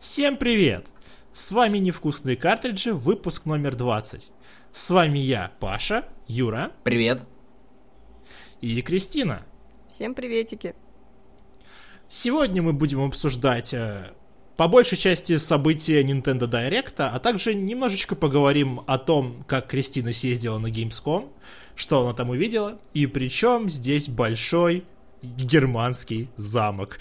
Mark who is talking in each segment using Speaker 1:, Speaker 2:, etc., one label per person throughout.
Speaker 1: Всем привет! С вами Невкусные картриджи, выпуск номер 20. С вами я, Паша, Юра.
Speaker 2: Привет.
Speaker 1: И Кристина.
Speaker 3: Всем приветики.
Speaker 1: Сегодня мы будем обсуждать э, по большей части события Nintendo Direct, а также немножечко поговорим о том, как Кристина съездила на Gamescom, что она там увидела, и причем здесь большой германский замок.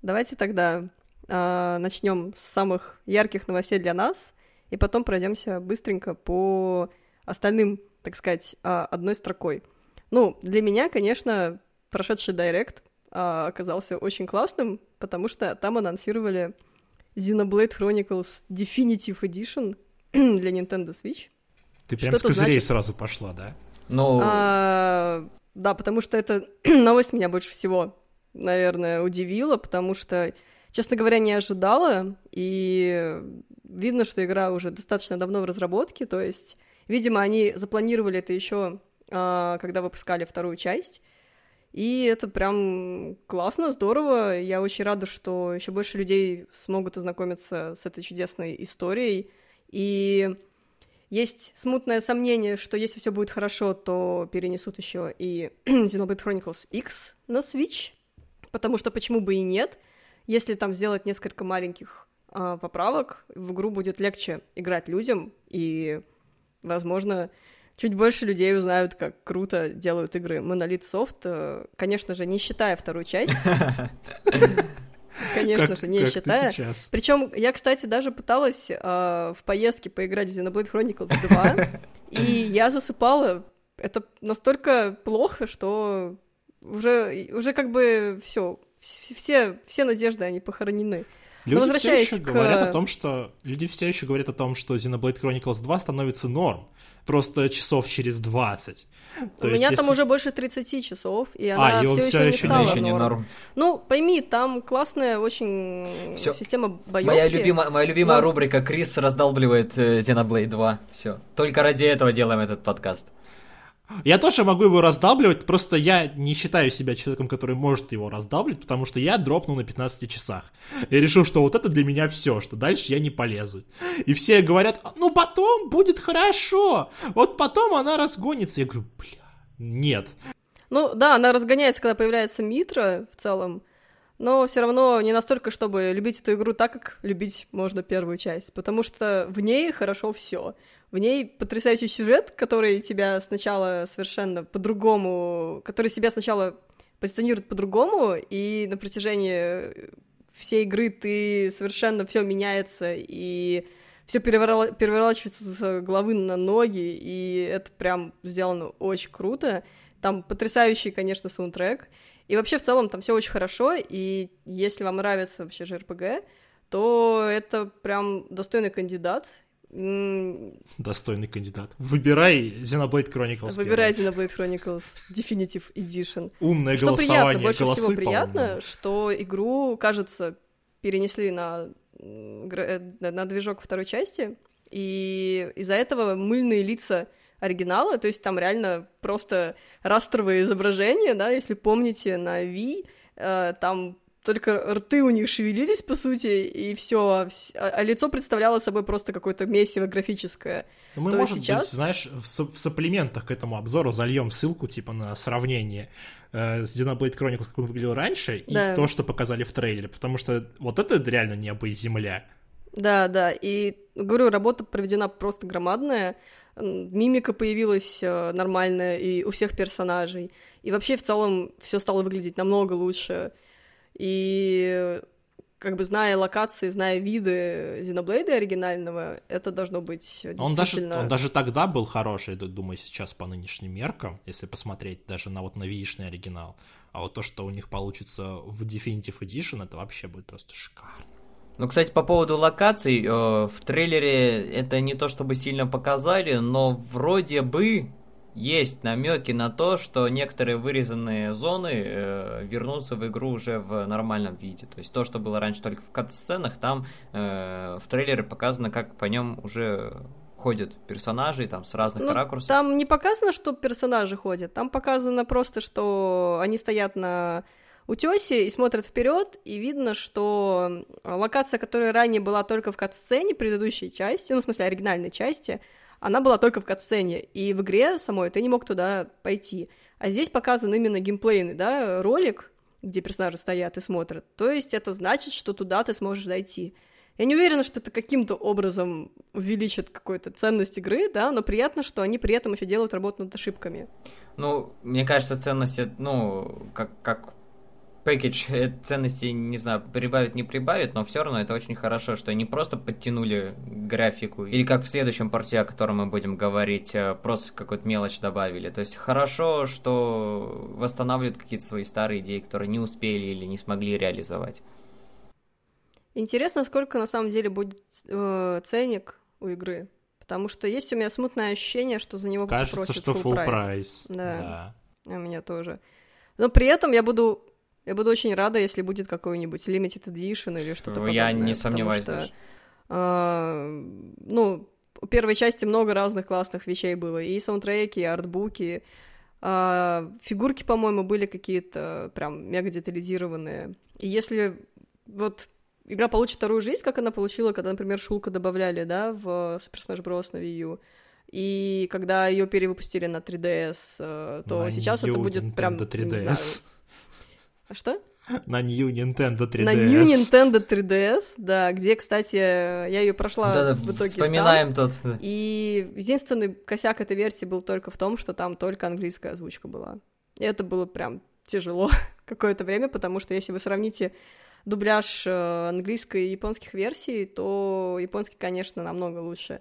Speaker 3: Давайте тогда э, начнем с самых ярких новостей для нас, и потом пройдемся быстренько по остальным, так сказать, э, одной строкой. Ну, для меня, конечно, прошедший Директ э, оказался очень классным, потому что там анонсировали Xenoblade Chronicles Definitive Edition для Nintendo Switch.
Speaker 1: Ты прям с козырей значит... сразу пошла, да?
Speaker 3: Ну... А, да, потому что эта новость меня больше всего наверное, удивило, потому что, честно говоря, не ожидала, и видно, что игра уже достаточно давно в разработке, то есть, видимо, они запланировали это еще, а, когда выпускали вторую часть, и это прям классно, здорово. Я очень рада, что еще больше людей смогут ознакомиться с этой чудесной историей. И есть смутное сомнение, что если все будет хорошо, то перенесут еще и Xenoblade Chronicles X на Switch потому что почему бы и нет, если там сделать несколько маленьких э, поправок, в игру будет легче играть людям, и, возможно, чуть больше людей узнают, как круто делают игры. Monolith Soft, э, конечно же, не считая вторую часть. Конечно же, не считая. Причем я, кстати, даже пыталась э, в поездке поиграть в Xenoblade Chronicles 2, и я засыпала. Это настолько плохо, что уже, уже как бы все, все, все надежды, они похоронены.
Speaker 1: Люди все еще к... говорят о том, что люди все еще говорят о том, что Xenoblade Chronicles 2 становится норм. Просто часов через 20.
Speaker 3: То У меня если... там уже больше 30 часов, и она
Speaker 1: а,
Speaker 3: все,
Speaker 1: все
Speaker 3: еще, не стала
Speaker 2: еще не норм.
Speaker 3: Ну, пойми, там классная очень всё. система боёвки.
Speaker 2: Моя любимая, моя любимая Но... рубрика Крис раздалбливает э, Xenoblade 2. Все. Только ради этого делаем этот подкаст.
Speaker 1: Я тоже могу его раздавливать, просто я не считаю себя человеком, который может его раздавливать, потому что я дропнул на 15 часах. Я решил, что вот это для меня все, что дальше я не полезу. И все говорят, ну потом будет хорошо, вот потом она разгонится. Я говорю, бля, нет.
Speaker 3: Ну да, она разгоняется, когда появляется Митра в целом, но все равно не настолько, чтобы любить эту игру так, как любить можно первую часть, потому что в ней хорошо все. В ней потрясающий сюжет, который тебя сначала совершенно по-другому, который себя сначала позиционирует по-другому, и на протяжении всей игры ты совершенно все меняется, и все переворачивается с головы на ноги, и это прям сделано очень круто. Там потрясающий, конечно, саундтрек. И вообще в целом там все очень хорошо, и если вам нравится вообще JRPG, то это прям достойный кандидат.
Speaker 1: Достойный кандидат. Выбирай Xenoblade Chronicles.
Speaker 3: Выбирай Xenoblade Chronicles Definitive Edition.
Speaker 1: Умное
Speaker 3: что
Speaker 1: голосование.
Speaker 3: Приятно, больше
Speaker 1: голосы,
Speaker 3: всего приятно, что игру, кажется, перенесли на, э, на движок второй части, и из-за этого мыльные лица оригинала, то есть там реально просто растровые изображения, да, если помните, на Wii, э, там только рты у них шевелились, по сути, и все, а, а лицо представляло собой просто какое-то месиво графическое.
Speaker 1: Ну, мы, То может сейчас... быть, знаешь, в, со- в сапплиментах к этому обзору зальем ссылку, типа, на сравнение э, с Xenoblade Chronicles, как он выглядел раньше, да. и то, что показали в трейлере, потому что вот это реально небо и земля.
Speaker 3: Да, да, и, говорю, работа проведена просто громадная, мимика появилась э, нормальная и у всех персонажей, и вообще в целом все стало выглядеть намного лучше, и как бы зная локации, зная виды Xenoblade оригинального, это должно быть действительно...
Speaker 1: Он даже, он даже тогда был хороший, думаю, сейчас по нынешним меркам, если посмотреть даже на вот на вишный оригинал. А вот то, что у них получится в Definitive Edition, это вообще будет просто шикарно.
Speaker 2: Ну, кстати, по поводу локаций, э, в трейлере это не то чтобы сильно показали, но вроде бы есть намеки на то, что некоторые вырезанные зоны э, вернутся в игру уже в нормальном виде. То есть то, что было раньше только в кат-сценах, там э, в трейлере показано, как по нем уже ходят персонажи там с разных
Speaker 3: Ну,
Speaker 2: ракурсов.
Speaker 3: Там не показано, что персонажи ходят, там показано просто, что они стоят на утесе и смотрят вперед, и видно, что локация, которая ранее была только в кат-сцене предыдущей части, ну, в смысле, оригинальной части, она была только в кат-сцене, и в игре самой ты не мог туда пойти. А здесь показан именно геймплейный, да, ролик, где персонажи стоят и смотрят. То есть это значит, что туда ты сможешь дойти. Я не уверена, что это каким-то образом увеличит какую-то ценность игры, да, но приятно, что они при этом еще делают работу над ошибками.
Speaker 2: Ну, мне кажется, ценности, ну, как, как пэкидж э, ценности, не знаю, прибавит, не прибавит, но все равно это очень хорошо, что они просто подтянули графику, или как в следующем порте, о котором мы будем говорить, э, просто какую-то мелочь добавили. То есть хорошо, что восстанавливают какие-то свои старые идеи, которые не успели или не смогли реализовать.
Speaker 3: Интересно, сколько на самом деле будет э, ценник у игры. Потому что есть у меня смутное ощущение, что за него
Speaker 1: Кажется,
Speaker 3: попросят
Speaker 1: что
Speaker 3: full
Speaker 1: full
Speaker 3: прайс.
Speaker 1: прайс.
Speaker 3: Да. У меня тоже. Но при этом я буду я буду очень рада, если будет какой-нибудь limited edition или что-то подобное.
Speaker 2: Я не сомневаюсь
Speaker 3: что,
Speaker 2: даже.
Speaker 3: а, ну, у первой части много разных классных вещей было. И саундтреки, и артбуки. А, фигурки, по-моему, были какие-то прям мега детализированные. И если вот игра получит вторую жизнь, как она получила, когда, например, Шулка добавляли, да, в Super Smash Bros. на Wii U, и когда ее перевыпустили на 3DS, э, то
Speaker 1: На
Speaker 3: сейчас это будет прям...
Speaker 1: Nintendo
Speaker 3: не
Speaker 1: 3DS.
Speaker 3: знаю. А что?
Speaker 1: На New Nintendo 3DS.
Speaker 3: На New Nintendo 3DS, да, где, кстати, я ее прошла
Speaker 2: Да,
Speaker 3: в итоге
Speaker 2: вспоминаем тот.
Speaker 3: там. И единственный косяк этой версии был только в том, что там только английская озвучка была. И это было прям тяжело какое-то время, потому что если вы сравните дубляж э, английской и японских версий, то японский, конечно, намного лучше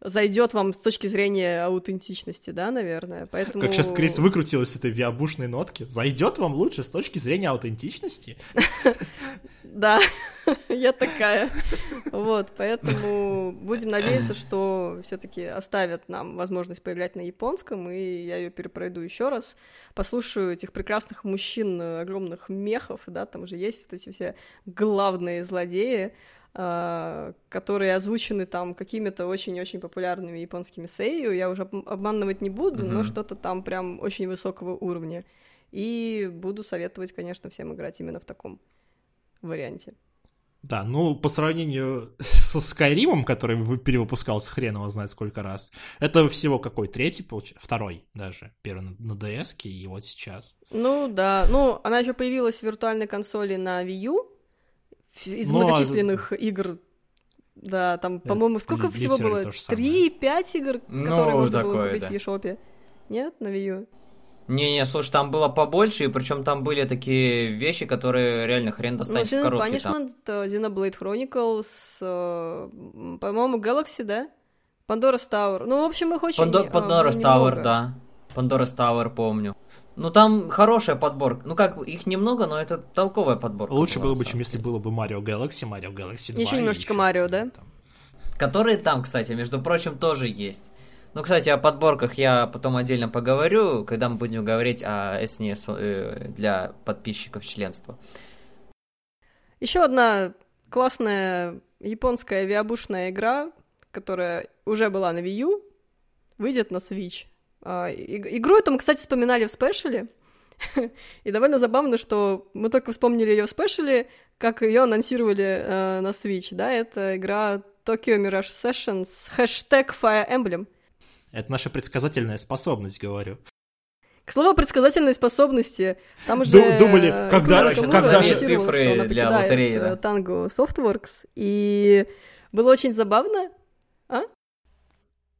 Speaker 3: зайдет вам с точки зрения аутентичности, да, наверное. Поэтому...
Speaker 1: Как сейчас Крис выкрутилась с этой виабушной нотки. Зайдет вам лучше с точки зрения аутентичности?
Speaker 3: Да, я такая. Вот, поэтому будем надеяться, что все-таки оставят нам возможность поиграть на японском, и я ее перепройду еще раз, послушаю этих прекрасных мужчин, э, огромных мехов, да, там же есть вот эти все главные злодеи, которые озвучены там какими-то очень-очень популярными японскими сейю. Я уже об- обманывать не буду, но
Speaker 2: Мгм.
Speaker 3: что-то там прям очень высокого уровня. И буду советовать, конечно, всем играть именно в таком варианте.
Speaker 1: Да, ну, по сравнению со Скайримом, который вы- перевыпускался хрен его знает сколько раз, это всего какой, третий, получается? Второй даже. Первый на, на DS, и вот сейчас.
Speaker 3: Ну да, ну она еще появилась в виртуальной консоли на Wii U из
Speaker 1: Ну, а-
Speaker 3: многочисленных игр. Да, там, по-моему, сколько всего было?
Speaker 1: самое.
Speaker 3: Три-пять игр,
Speaker 2: Ну,
Speaker 3: которые можно было
Speaker 2: такое,
Speaker 3: купить
Speaker 2: да.
Speaker 3: в eShop. Нет, на Wii U?
Speaker 2: Не-не, слушай, там было побольше, и причем там были такие вещи, которые реально хрен
Speaker 3: Ну,
Speaker 2: достанешь в
Speaker 3: Xenoblade
Speaker 2: коробке. там.
Speaker 3: Punishment, э, Xenoblade Chronicles, э, по-моему, Galaxy, да? Pandora's Tower. Ну, в общем, их очень
Speaker 2: Пандо-
Speaker 3: э,
Speaker 2: Pandora's
Speaker 3: немного.
Speaker 2: Tower, да. Pandora's Tower, помню. Ну, там хорошая подборка. Ну, как, их немного, но это толковая подборка.
Speaker 1: Лучше
Speaker 2: была,
Speaker 1: было бы, чем если было бы Mario Galaxy, Mario Galaxy 2.
Speaker 3: Еще немножечко
Speaker 1: какие-то
Speaker 3: да?
Speaker 1: там.
Speaker 2: Которые там, кстати, между прочим, тоже есть. Ну, кстати, о подборках я потом отдельно поговорю, когда мы будем говорить о SNES э, для подписчиков членства.
Speaker 3: Еще одна классная японская авиабушная игра, которая уже была на Wii U, выйдет на Switch. А, Игру эту мы, кстати, вспоминали в спешле. И довольно забавно, что мы только вспомнили ее в спешле, как ее анонсировали э, на Switch. Да, это игра Tokyo Mirage Sessions, хэштег Fire Emblem.
Speaker 1: Это наша предсказательная способность, говорю.
Speaker 3: К слову о предсказательной способности, там уже...
Speaker 1: Ду- думали,
Speaker 3: э,
Speaker 1: когда-
Speaker 2: когда же цифры для лотереи, да.
Speaker 3: э, Tango Softworks, и было очень забавно.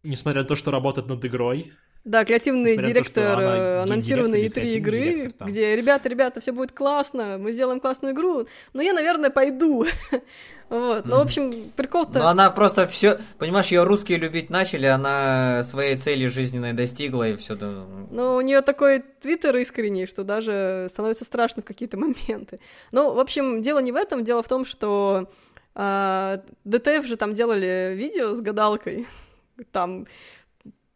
Speaker 1: Несмотря на то, что работает над игрой.
Speaker 3: Да, креативный
Speaker 1: Несмотря на то,
Speaker 3: директор
Speaker 1: она
Speaker 3: э, анонсированной
Speaker 1: гейм-директор
Speaker 3: E3
Speaker 1: или
Speaker 3: игры,
Speaker 1: директор
Speaker 3: где, ребята, ребята, все будет классно, мы сделаем классную игру, но я, наверное, пойду. Вот, ну, в общем,
Speaker 2: Но
Speaker 3: прикол-то...
Speaker 2: она просто все, понимаешь, ее русские любить начали, она своей цели жизненной достигла и все.
Speaker 3: Ну, у нее такой твиттер искренний, что даже становится страшно в какие-то моменты. Ну, в общем, дело не в этом, дело в том, что а, ДТФ же там делали видео с гадалкой. Там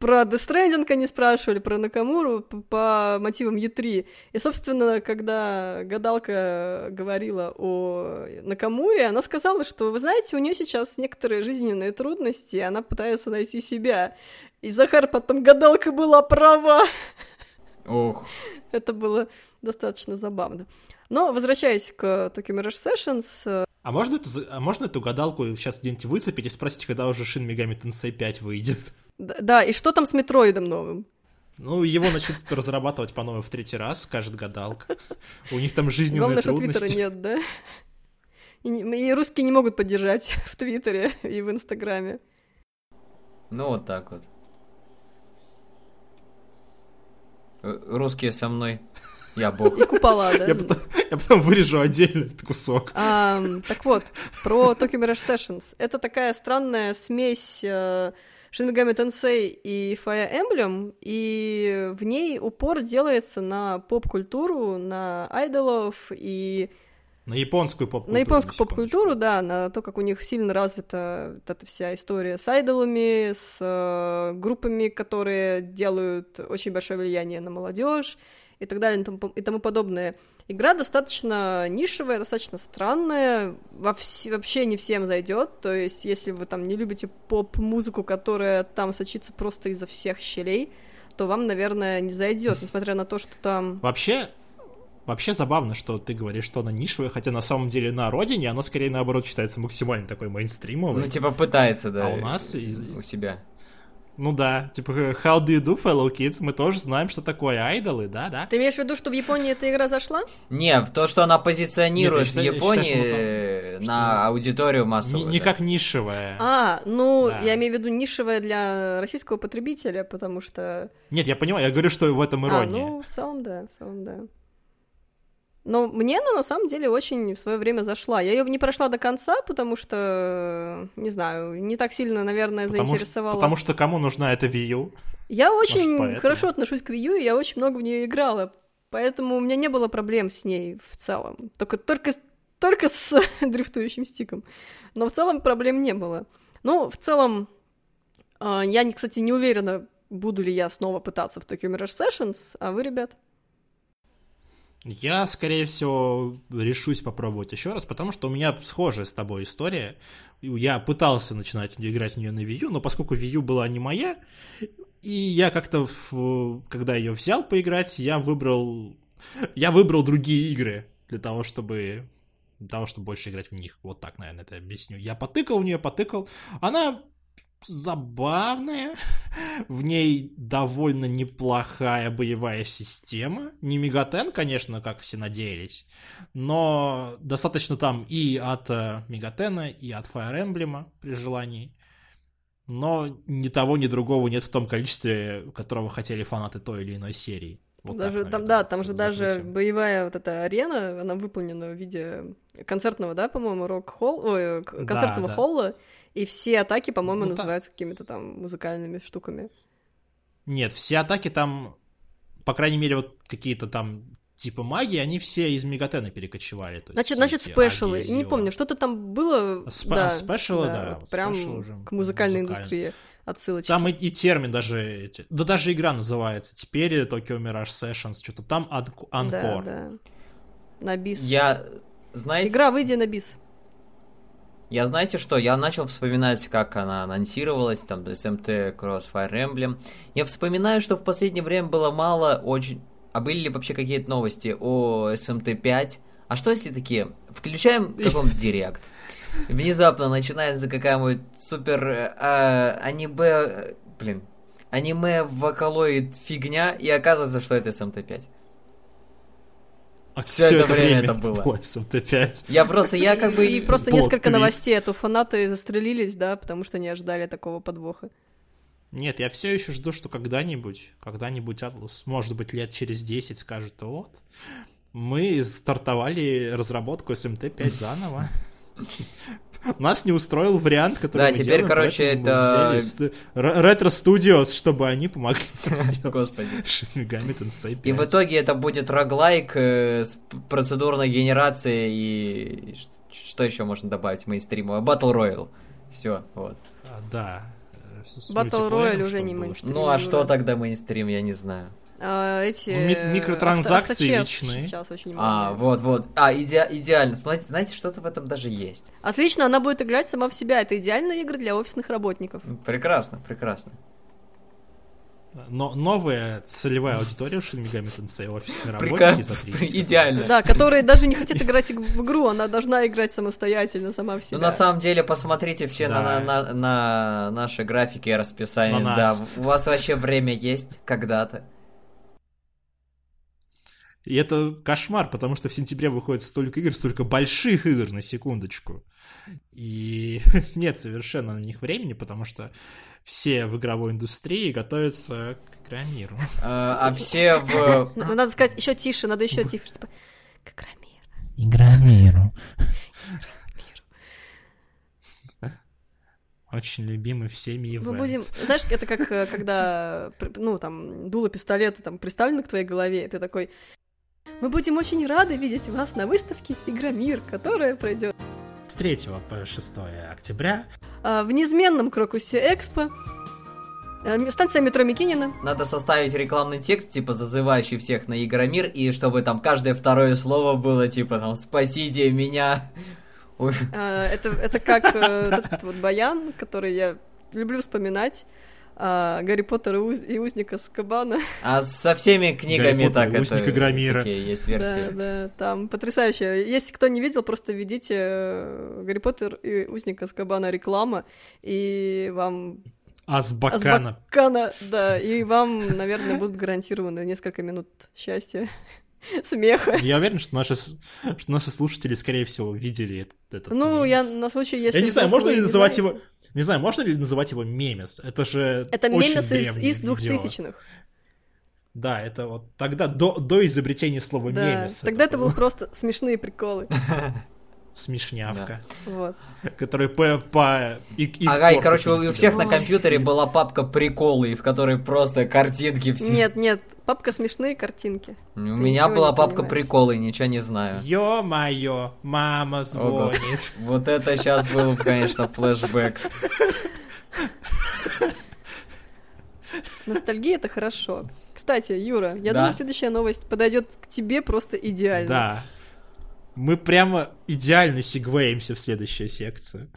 Speaker 3: про Death Stranding они спрашивали, про Накамуру по, мотивам Е3. И, собственно, когда гадалка говорила о Накамуре, она сказала, что, вы знаете, у нее сейчас некоторые жизненные трудности, и она пытается найти себя. И Захар потом гадалка была права.
Speaker 2: Ох.
Speaker 3: Это было достаточно забавно. Но, возвращаясь к Tokyo Mirage Sessions...
Speaker 1: А можно, это, а можно эту гадалку сейчас где-нибудь выцепить и спросить, когда уже Shin Megami Tensei 5 выйдет?
Speaker 3: Да, да, и что там с Метроидом новым?
Speaker 1: Ну, его начнут разрабатывать по-новому в третий раз, скажет гадалка. У них там жизненные
Speaker 3: Главное,
Speaker 1: трудности.
Speaker 3: что Твиттера нет, да? И, и русские не могут поддержать в Твиттере и в Инстаграме.
Speaker 2: Ну, вот так вот. Русские со мной. Я бог.
Speaker 3: И купола, да?
Speaker 1: Я потом, я потом вырежу отдельно этот кусок.
Speaker 3: А, так вот, про Tokyo Mirage Sessions. Это такая странная смесь э, Shin Megami Tensei и Fire Emblem, и в ней упор делается на поп-культуру, на айдолов и...
Speaker 1: На японскую поп-культуру.
Speaker 3: На японскую поп-культуру, да, на то, как у них сильно развита вот эта вся история с айдолами, с э, группами, которые делают очень большое влияние на молодежь и так далее и тому подобное. Игра достаточно нишевая, достаточно странная, во вс- вообще не всем зайдет. То есть, если вы там не любите поп-музыку, которая там сочится просто изо всех щелей, то вам, наверное, не зайдет, несмотря на то, что там.
Speaker 1: Вообще, Вообще забавно, что ты говоришь, что она нишевая, хотя на самом деле на родине она скорее наоборот считается максимально такой мейнстримовой.
Speaker 2: Ну, типа пытается, да.
Speaker 1: А у нас...
Speaker 2: У себя.
Speaker 1: Ну да, типа, how do you do, fellow kids? Мы тоже знаем, что такое айдолы, да, да.
Speaker 3: Ты имеешь в виду, что в Японии эта игра зашла?
Speaker 2: Не, в то, что она позиционирует Нет, в Японии считаю, на что... аудиторию массовую.
Speaker 1: Не, не
Speaker 2: да.
Speaker 1: как нишевая.
Speaker 3: А, ну, да. я имею в виду нишевая для российского потребителя, потому что...
Speaker 1: Нет, я понимаю, я говорю, что в этом ирония.
Speaker 3: А, ну, в целом, да, в целом, да. Но мне она на самом деле очень в свое время зашла. Я ее не прошла до конца, потому что, не знаю, не так сильно, наверное,
Speaker 1: потому
Speaker 3: заинтересовала.
Speaker 1: Что, потому что кому нужна эта Wii U?
Speaker 3: Я очень Может, хорошо отношусь к Wii U, и я очень много в нее играла. Поэтому у меня не было проблем с ней в целом. Только, только, только с дрифтующим стиком. Но в целом проблем не было. Ну, в целом, а, я, кстати, не уверена, буду ли я снова пытаться в Tokyo Mirage Sessions, а вы, ребят?
Speaker 1: Я, скорее всего, решусь попробовать еще раз, потому что у меня схожая с тобой история. Я пытался начинать играть в нее на Wii U, но поскольку Wii U была не моя, и я как-то, когда ее взял поиграть, я выбрал, я выбрал другие игры для того, чтобы для того, чтобы больше играть в них. Вот так, наверное, это объясню. Я потыкал в нее, потыкал. Она забавная. В ней довольно неплохая боевая система. Не Мегатен, конечно, как все надеялись, но достаточно там и от э, Мегатена, и от Fire Emblem при желании. Но ни того, ни другого нет в том количестве, которого хотели фанаты той или иной серии.
Speaker 3: Вот даже так, там, да, там же даже боевая вот эта арена, она выполнена в виде концертного, да, по-моему, рок-холл, ой, концертного да, да. холла, и все атаки, по-моему, ну, называются какими-то там музыкальными штуками.
Speaker 1: Нет, все атаки там, по крайней мере, вот какие-то там типа магии, они все из Мегатена перекочевали. То
Speaker 3: значит, значит, спешалы. Не помню, что-то там было.
Speaker 1: Сп- да, спешалы, да. да
Speaker 3: вот прям уже к музыкальной индустрии отсылочки.
Speaker 1: Там и, и термин даже эти. Да даже игра называется. Теперь Tokyo Mirage Sessions, что-то там Анкор.
Speaker 3: Да, да. На бис.
Speaker 2: Я, знаете...
Speaker 3: Игра, выйди на бис.
Speaker 2: Я знаете что, я начал вспоминать, как она анонсировалась, там, SMT Cross Fire Emblem. Я вспоминаю, что в последнее время было мало очень... А были ли вообще какие-то новости о SMT 5? А что если такие? Включаем каком-то директ. Внезапно начинается какая-нибудь супер э, аниме... Э, блин. Аниме вокалоид фигня, и оказывается, что это SMT 5.
Speaker 1: А все, все это, время, это было. SMT5.
Speaker 2: Я просто, я как бы...
Speaker 3: И просто несколько новостей, а то фанаты застрелились, да, потому что не ожидали такого подвоха.
Speaker 1: Нет, я все еще жду, что когда-нибудь, когда-нибудь Атлус, может быть, лет через 10 скажет, вот, мы стартовали разработку SMT5 заново. Нас не устроил вариант, который
Speaker 2: Да, мы теперь, делаем, короче, это...
Speaker 1: Ретро Studios, чтобы они помогли
Speaker 2: Господи.
Speaker 1: Megami Tensei 5.
Speaker 2: И в итоге это будет роглайк э, с процедурной генерацией и... Что еще можно добавить в мейнстримовое? Battle Royale. Все, вот.
Speaker 1: А, да. с
Speaker 3: Battle Royale уже не мейнстрим.
Speaker 2: Ну а что тогда мейнстрим, я не знаю.
Speaker 3: А, эти...
Speaker 1: Ну, ми- микротранзакции
Speaker 3: авто-
Speaker 1: личные.
Speaker 3: Сейчас очень
Speaker 2: А, вот, вот. А, иде- идеально. Знаете, знаете, что-то в этом даже есть.
Speaker 3: Отлично, она будет играть сама в себя. Это идеальные игры для офисных работников.
Speaker 2: Прекрасно, прекрасно.
Speaker 1: Но новая целевая аудитория в Megami Tensei офисные
Speaker 2: Прика-
Speaker 1: работники за 30.
Speaker 2: Идеально.
Speaker 3: Да, которые даже не хотят играть в игру, она должна играть самостоятельно, сама в себя.
Speaker 2: Ну, на самом деле, посмотрите все на,
Speaker 1: Да.
Speaker 2: на, на- на наши графики и расписания.
Speaker 1: На
Speaker 2: да, у вас вообще время есть когда-то.
Speaker 1: И это кошмар, потому что в сентябре выходит столько игр, столько больших игр на секундочку. И нет совершенно на них времени, потому что все в игровой индустрии готовятся к игромиру.
Speaker 2: Э, А все в...
Speaker 3: Н- Надо сказать еще тише, надо еще тише. типа, Как Рамир.
Speaker 1: Игромиру. Очень любимый всеми
Speaker 3: Мы
Speaker 1: ивент.
Speaker 3: будем... Знаешь, это как э, когда, при- ну, там, дуло пистолета там приставлено к твоей голове, и ты такой... Мы будем очень рады видеть вас на выставке Игромир, которая пройдет
Speaker 1: С 3 по 6 октября
Speaker 3: а, в неизменном Крокусе Экспо. А, Станция метро Микинина.
Speaker 2: Надо составить рекламный текст, типа, зазывающий всех на Игромир, и чтобы там каждое второе слово было, типа, там, «Спасите меня!»
Speaker 3: А, Это, это как э, этот вот баян, который я люблю вспоминать. А, Гарри Поттер и, уз- и узник Аскабана.
Speaker 2: А со всеми книгами
Speaker 1: Гарри
Speaker 2: так
Speaker 1: Поттер,
Speaker 2: это...
Speaker 1: Узник Игромира.
Speaker 2: Такие есть
Speaker 3: Да,
Speaker 2: версии.
Speaker 3: да, там потрясающе. Если кто не видел, просто введите э, Гарри Поттер и узник Аскабана реклама, и вам
Speaker 1: Азбакана.
Speaker 3: Азбакана, да, и вам, наверное, будут гарантированы несколько минут счастья, смеха.
Speaker 1: Я уверен, что наши, с- что наши слушатели, скорее всего, видели этот, этот
Speaker 3: Ну, я на случай, если...
Speaker 1: Я не знаю, можно ли называть
Speaker 3: знаете.
Speaker 1: его... Не знаю, можно ли называть его мемес? Это же
Speaker 3: Это
Speaker 1: очень
Speaker 3: мемес из. 2000-х.
Speaker 1: Да, это вот тогда, до, до изобретения слова
Speaker 3: Да,
Speaker 1: мемес.
Speaker 3: тогда это
Speaker 1: было
Speaker 3: был просто смешные приколы.
Speaker 1: смешнявка,
Speaker 3: Вот.
Speaker 1: который по... по и, и
Speaker 2: Ага, и, короче, у всех на компьютере была папка приколы, в которой просто картинки все.
Speaker 3: Нет, нет, папка смешные картинки.
Speaker 2: У
Speaker 3: ты
Speaker 2: меня была папка
Speaker 3: понимаешь.
Speaker 2: приколы, ничего не знаю.
Speaker 1: Ё-моё, мама
Speaker 2: Ого.
Speaker 1: звонит.
Speaker 2: Вот это сейчас был, конечно, флешбэк.
Speaker 3: Ностальгия это хорошо. Кстати, Юра, я
Speaker 2: Да.
Speaker 3: думаю, следующая новость подойдет к тебе просто идеально.
Speaker 1: Да. Мы прямо идеально сегвеемся в следующую секцию.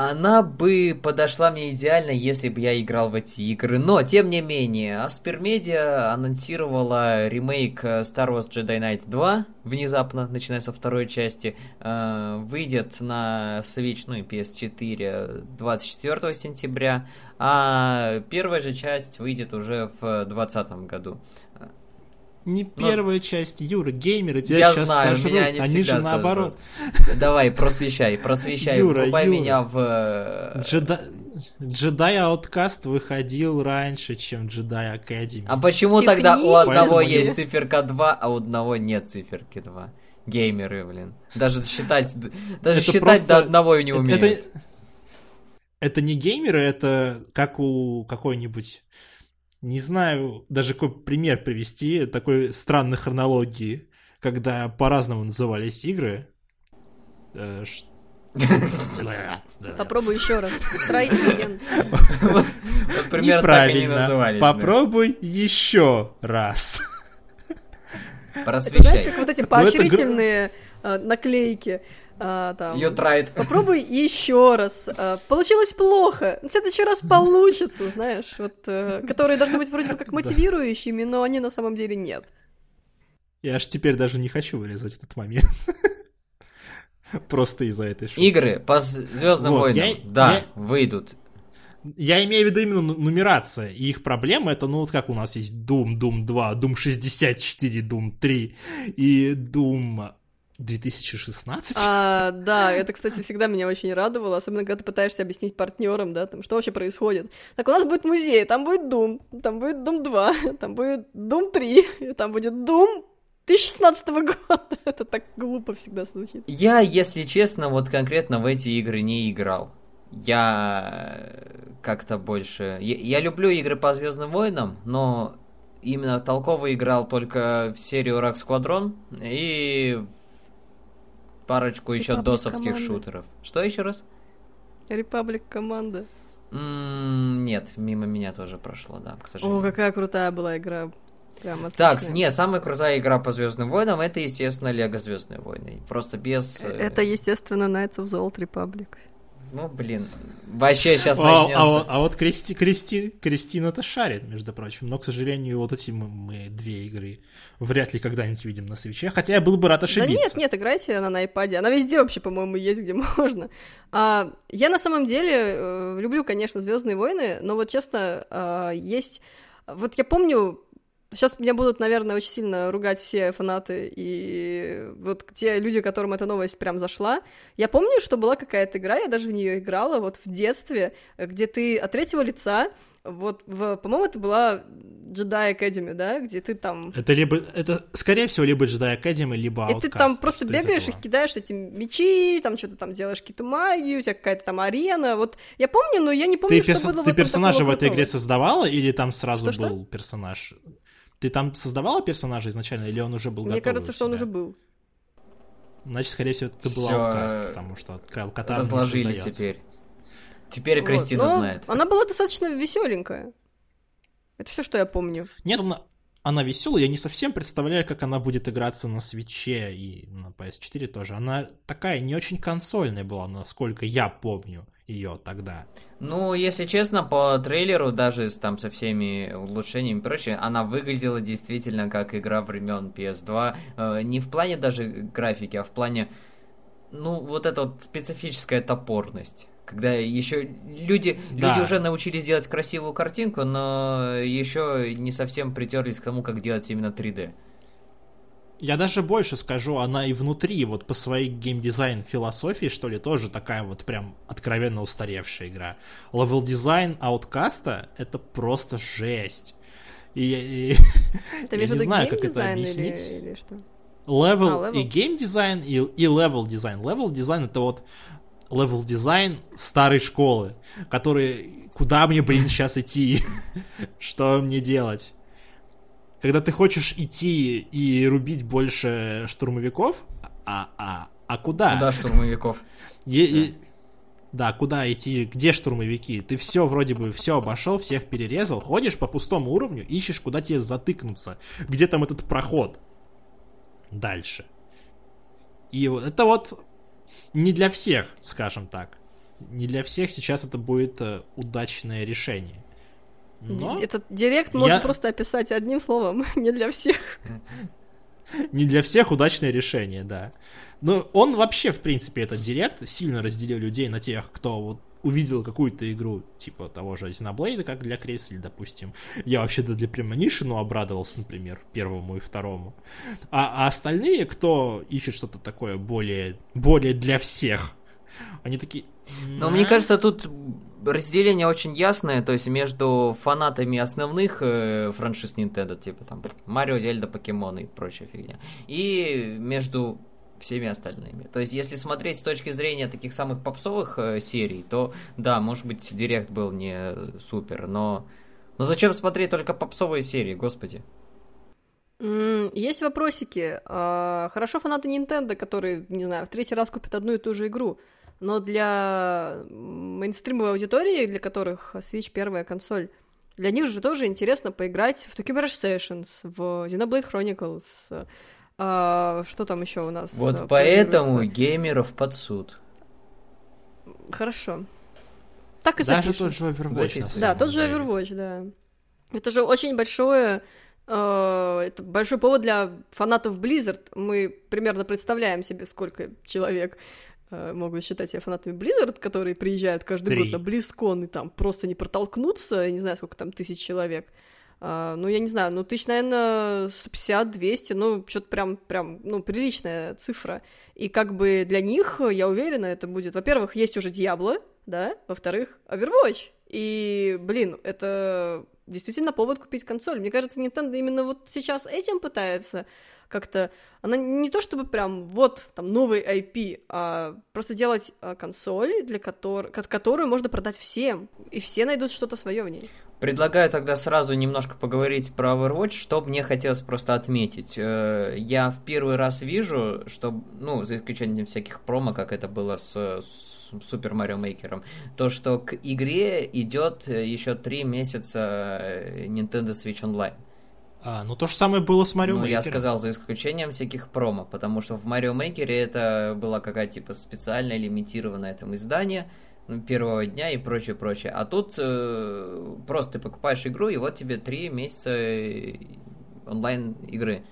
Speaker 2: Она бы подошла мне идеально, если бы я играл в эти игры. Но, тем не менее, Media анонсировала ремейк Star Wars Jedi Knight 2 внезапно, начиная со второй части. Э, Выйдет на Switch, ну и PS4 24 сентября. А первая же часть выйдет уже в 2020 году.
Speaker 1: Не первая часть, Юра, геймеры тебя
Speaker 2: Ну, Я
Speaker 1: сейчас
Speaker 2: знаю,
Speaker 1: сожрут,
Speaker 2: меня они
Speaker 1: они
Speaker 2: всегда
Speaker 1: же наоборот.
Speaker 2: Давай, просвещай, просвещай,
Speaker 1: Юра,
Speaker 2: врубай
Speaker 1: Юра.
Speaker 2: меня в... э,
Speaker 1: Джеда... Джедай Ауткаст выходил раньше, чем Джедай Академи.
Speaker 2: А почему
Speaker 3: Чихни,
Speaker 2: тогда у одного
Speaker 1: Поэтому-
Speaker 2: есть циферка 2, а у одного нет циферки 2? Геймеры, блин. Даже считать, даже
Speaker 1: Это
Speaker 2: считать
Speaker 1: просто-
Speaker 2: до одного не умеют.
Speaker 1: Это, это не геймеры, это как у какой-нибудь... Не знаю даже какой пример привести такой странной хронологии, когда по-разному назывались игры. Э,
Speaker 3: Попробуй еще раз. Try again.
Speaker 1: Неправильно. Попробуй еще раз.
Speaker 3: Это знаешь,
Speaker 2: Просвещай.
Speaker 3: как вот эти
Speaker 1: Ну,
Speaker 3: поощрительные э, наклейки. А, там,
Speaker 2: You tried.
Speaker 3: Попробуй еще раз. А, Получилось плохо. В следующий раз получится, знаешь, вот, э, которые должны быть вроде бы как мотивирующими, но они на самом деле нет.
Speaker 1: Я аж теперь даже не хочу вырезать этот момент. Просто из-за этой шутки.
Speaker 2: Игры по Звездным
Speaker 1: Вот,
Speaker 2: войнам,
Speaker 1: я-
Speaker 2: да,
Speaker 1: я-
Speaker 2: выйдут.
Speaker 1: Я имею в виду именно ну- нумерация. И их проблема это, ну вот как у нас есть Doom, Doom 2, Doom 64, Doom 3 и Doom 2016.
Speaker 3: А, да, это, кстати, всегда меня очень радовало, особенно когда ты пытаешься объяснить партнерам, да, там, что вообще происходит. Так, у нас будет музей, там будет Doom, там будет Doom 2, там будет Doom 3, и там будет Doom 2016 года. Это так глупо всегда звучит.
Speaker 2: Я, если честно, вот конкретно в эти игры не играл. Я как-то больше... Я, я люблю игры по Звездным войнам, но именно толково играл только в серию Rock Squadron и парочку еще
Speaker 3: Republic
Speaker 2: досовских
Speaker 3: команда.
Speaker 2: шутеров. Что еще раз?
Speaker 3: Репаблик команда.
Speaker 2: М, Нет, мимо меня тоже прошло, да, к
Speaker 3: О,
Speaker 2: сожалению.
Speaker 3: какая крутая была игра. Прям
Speaker 2: Так, не, самая крутая игра по Звездным войнам это, естественно, Лего Звездные войны. Просто без. э,
Speaker 3: Это, естественно, Knights of the Old Republic.
Speaker 2: Ну, блин. Вообще сейчас
Speaker 1: А, а а вот Кристи, Кристи, Кристина-то шарит, между прочим. Но, к сожалению, вот эти мы, мы две игры вряд ли когда-нибудь видим на свече. Хотя я был бы рад
Speaker 3: Да
Speaker 1: ошибиться.
Speaker 3: нет, нет, играйте она на iPad. Она везде вообще, по-моему, есть, где можно. А, я на самом деле э, люблю, конечно, Звездные войны, но вот честно, а, есть. Вот я помню. Сейчас меня будут, наверное, очень сильно ругать все фанаты и вот те люди, которым эта новость прям зашла. Я помню, что была какая-то игра, я даже в нее играла вот в детстве, где ты от третьего лица, вот, в, по-моему, это была Jedi Academy, да, где ты там
Speaker 1: Это либо, это, скорее всего, либо Jedi Academy, либо
Speaker 3: и ты
Speaker 1: Outcast,
Speaker 3: там просто
Speaker 1: что
Speaker 3: бегаешь, их кидаешь эти мечи, там что-то там делаешь какие-то магию, у тебя какая-то там арена. Вот я помню, но я не помню,
Speaker 1: Ты,
Speaker 3: что
Speaker 1: перс-
Speaker 3: было
Speaker 1: ты
Speaker 3: этом
Speaker 1: персонажа в этой игре создавала, или там сразу
Speaker 3: Что-что?
Speaker 1: был персонаж? Ты там создавала персонажа изначально, или он уже был
Speaker 3: Мне
Speaker 1: готовый
Speaker 3: кажется,
Speaker 1: у
Speaker 3: что он уже был.
Speaker 1: Значит, скорее всего, это был Outcast,
Speaker 2: э,
Speaker 1: потому что Кайл Катар
Speaker 2: Разложили теперь. Теперь
Speaker 3: Вот,
Speaker 2: Кристина
Speaker 3: но
Speaker 2: знает.
Speaker 3: Она была достаточно веселенькая. Это все, что я помню.
Speaker 1: Нет, она, она веселая, я не совсем представляю, как она будет играться на свече и на PS4 тоже. Она такая не очень консольная была, насколько я помню ее тогда.
Speaker 2: Ну, если честно, по трейлеру, даже там со всеми улучшениями и прочее, она выглядела действительно как игра времен PS2. Э, не в плане даже графики, а в плане, ну, вот эта вот специфическая топорность. Когда еще люди,
Speaker 1: Да.
Speaker 2: люди уже научились делать красивую картинку, но еще не совсем притерлись к тому, как делать именно 3D.
Speaker 1: Я даже больше скажу, она и внутри, вот по своей геймдизайн философии, что ли, тоже такая вот прям откровенно устаревшая игра. Level design Outcast а — это просто жесть. И, и-
Speaker 3: Ты
Speaker 1: я не знаю, как это
Speaker 3: геймдизайн или,
Speaker 1: объяснить.
Speaker 3: или что?
Speaker 1: Level
Speaker 3: А,
Speaker 1: и
Speaker 3: level.
Speaker 1: геймдизайн, и, и level design. Level design это вот level design старой школы, который куда мне, блин, сейчас идти? Что мне делать? Когда ты хочешь идти и рубить больше штурмовиков, а, а, а куда?
Speaker 2: Куда штурмовиков?
Speaker 1: Е- и- Да, куда идти, где штурмовики? Ты все вроде бы все обошел, всех перерезал, ходишь по пустому уровню, ищешь, куда тебе затыкнуться, где там этот проход дальше. И это вот не для всех, скажем так. Не для всех сейчас это будет э, удачное решение. Но
Speaker 3: Этот директ можно
Speaker 1: я-
Speaker 3: просто описать одним словом, не для всех.
Speaker 1: не для всех удачное решение, да. Но он вообще, в принципе, этот директ сильно разделил людей на тех, кто вот увидел какую-то игру, типа того же Xenoblade, как для Кресли, допустим. Я вообще-то для Premonition обрадовался, например, первому и второму. А, а остальные, кто ищет что-то такое более, более для всех, они такие...
Speaker 2: Но мне кажется, тут разделение очень ясное, то есть между фанатами основных э, франшиз Nintendo, типа там Марио, Зельда, Покемон и прочая фигня, и между всеми остальными. То есть, если смотреть с точки зрения таких самых попсовых э, серий, то да, может быть, Директ был не супер, но... Но зачем смотреть только попсовые серии, господи?
Speaker 3: Есть вопросики. А, Хорошо фанаты Nintendo, которые, не знаю, в третий раз купят одну и ту же игру, но для мейнстримовой аудитории, для которых Switch первая консоль, для них же тоже интересно поиграть в Tokyo Mirage Sessions, в Xenoblade Chronicles, а, что там еще у нас?
Speaker 2: Вот
Speaker 3: а,
Speaker 2: поэтому геймеров под суд.
Speaker 3: Хорошо. Так и
Speaker 1: Даже
Speaker 3: запишем.
Speaker 1: тот же Overwatch.
Speaker 3: Да, тот же. Overwatch, да. Это же очень большое... э, это большой повод для фанатов Blizzard. Мы примерно представляем себе, сколько человек э, могут считать себя фанатами Blizzard, которые приезжают каждый
Speaker 1: Три.
Speaker 3: год на BlizzCon и там просто не протолкнуться, я не знаю, сколько там тысяч человек. А, ну, я не знаю, ну, тысяч, наверное, 150-200, ну, что-то прям, прям, ну, приличная цифра. И как бы для них, я уверена, это будет, во-первых, есть уже Диабло, да, во-вторых, Overwatch. И, блин, это действительно повод купить консоль. Мне кажется, Nintendo именно вот сейчас этим пытается как-то... Она не то чтобы прям вот там новый IP, а просто делать а, консоль, для которой, которую можно продать всем, и все найдут что-то свое в ней.
Speaker 2: Предлагаю тогда сразу немножко поговорить про Overwatch, что мне хотелось просто отметить. Э, я в первый раз вижу, что, ну, за исключением всяких промо, как это было с, с Super Mario Maker, то, что к игре идет еще три месяца э, Nintendo Switch Online.
Speaker 1: А, ну то же самое было с Марио
Speaker 2: ну,
Speaker 1: Maker.
Speaker 2: я сказал, за исключением всяких промо, потому что в Марио Мейкере это была какая-то типа специальное лимитированное там издание ну, первого дня и прочее, прочее. А тут э, просто ты покупаешь игру, и вот тебе три месяца э, онлайн игры.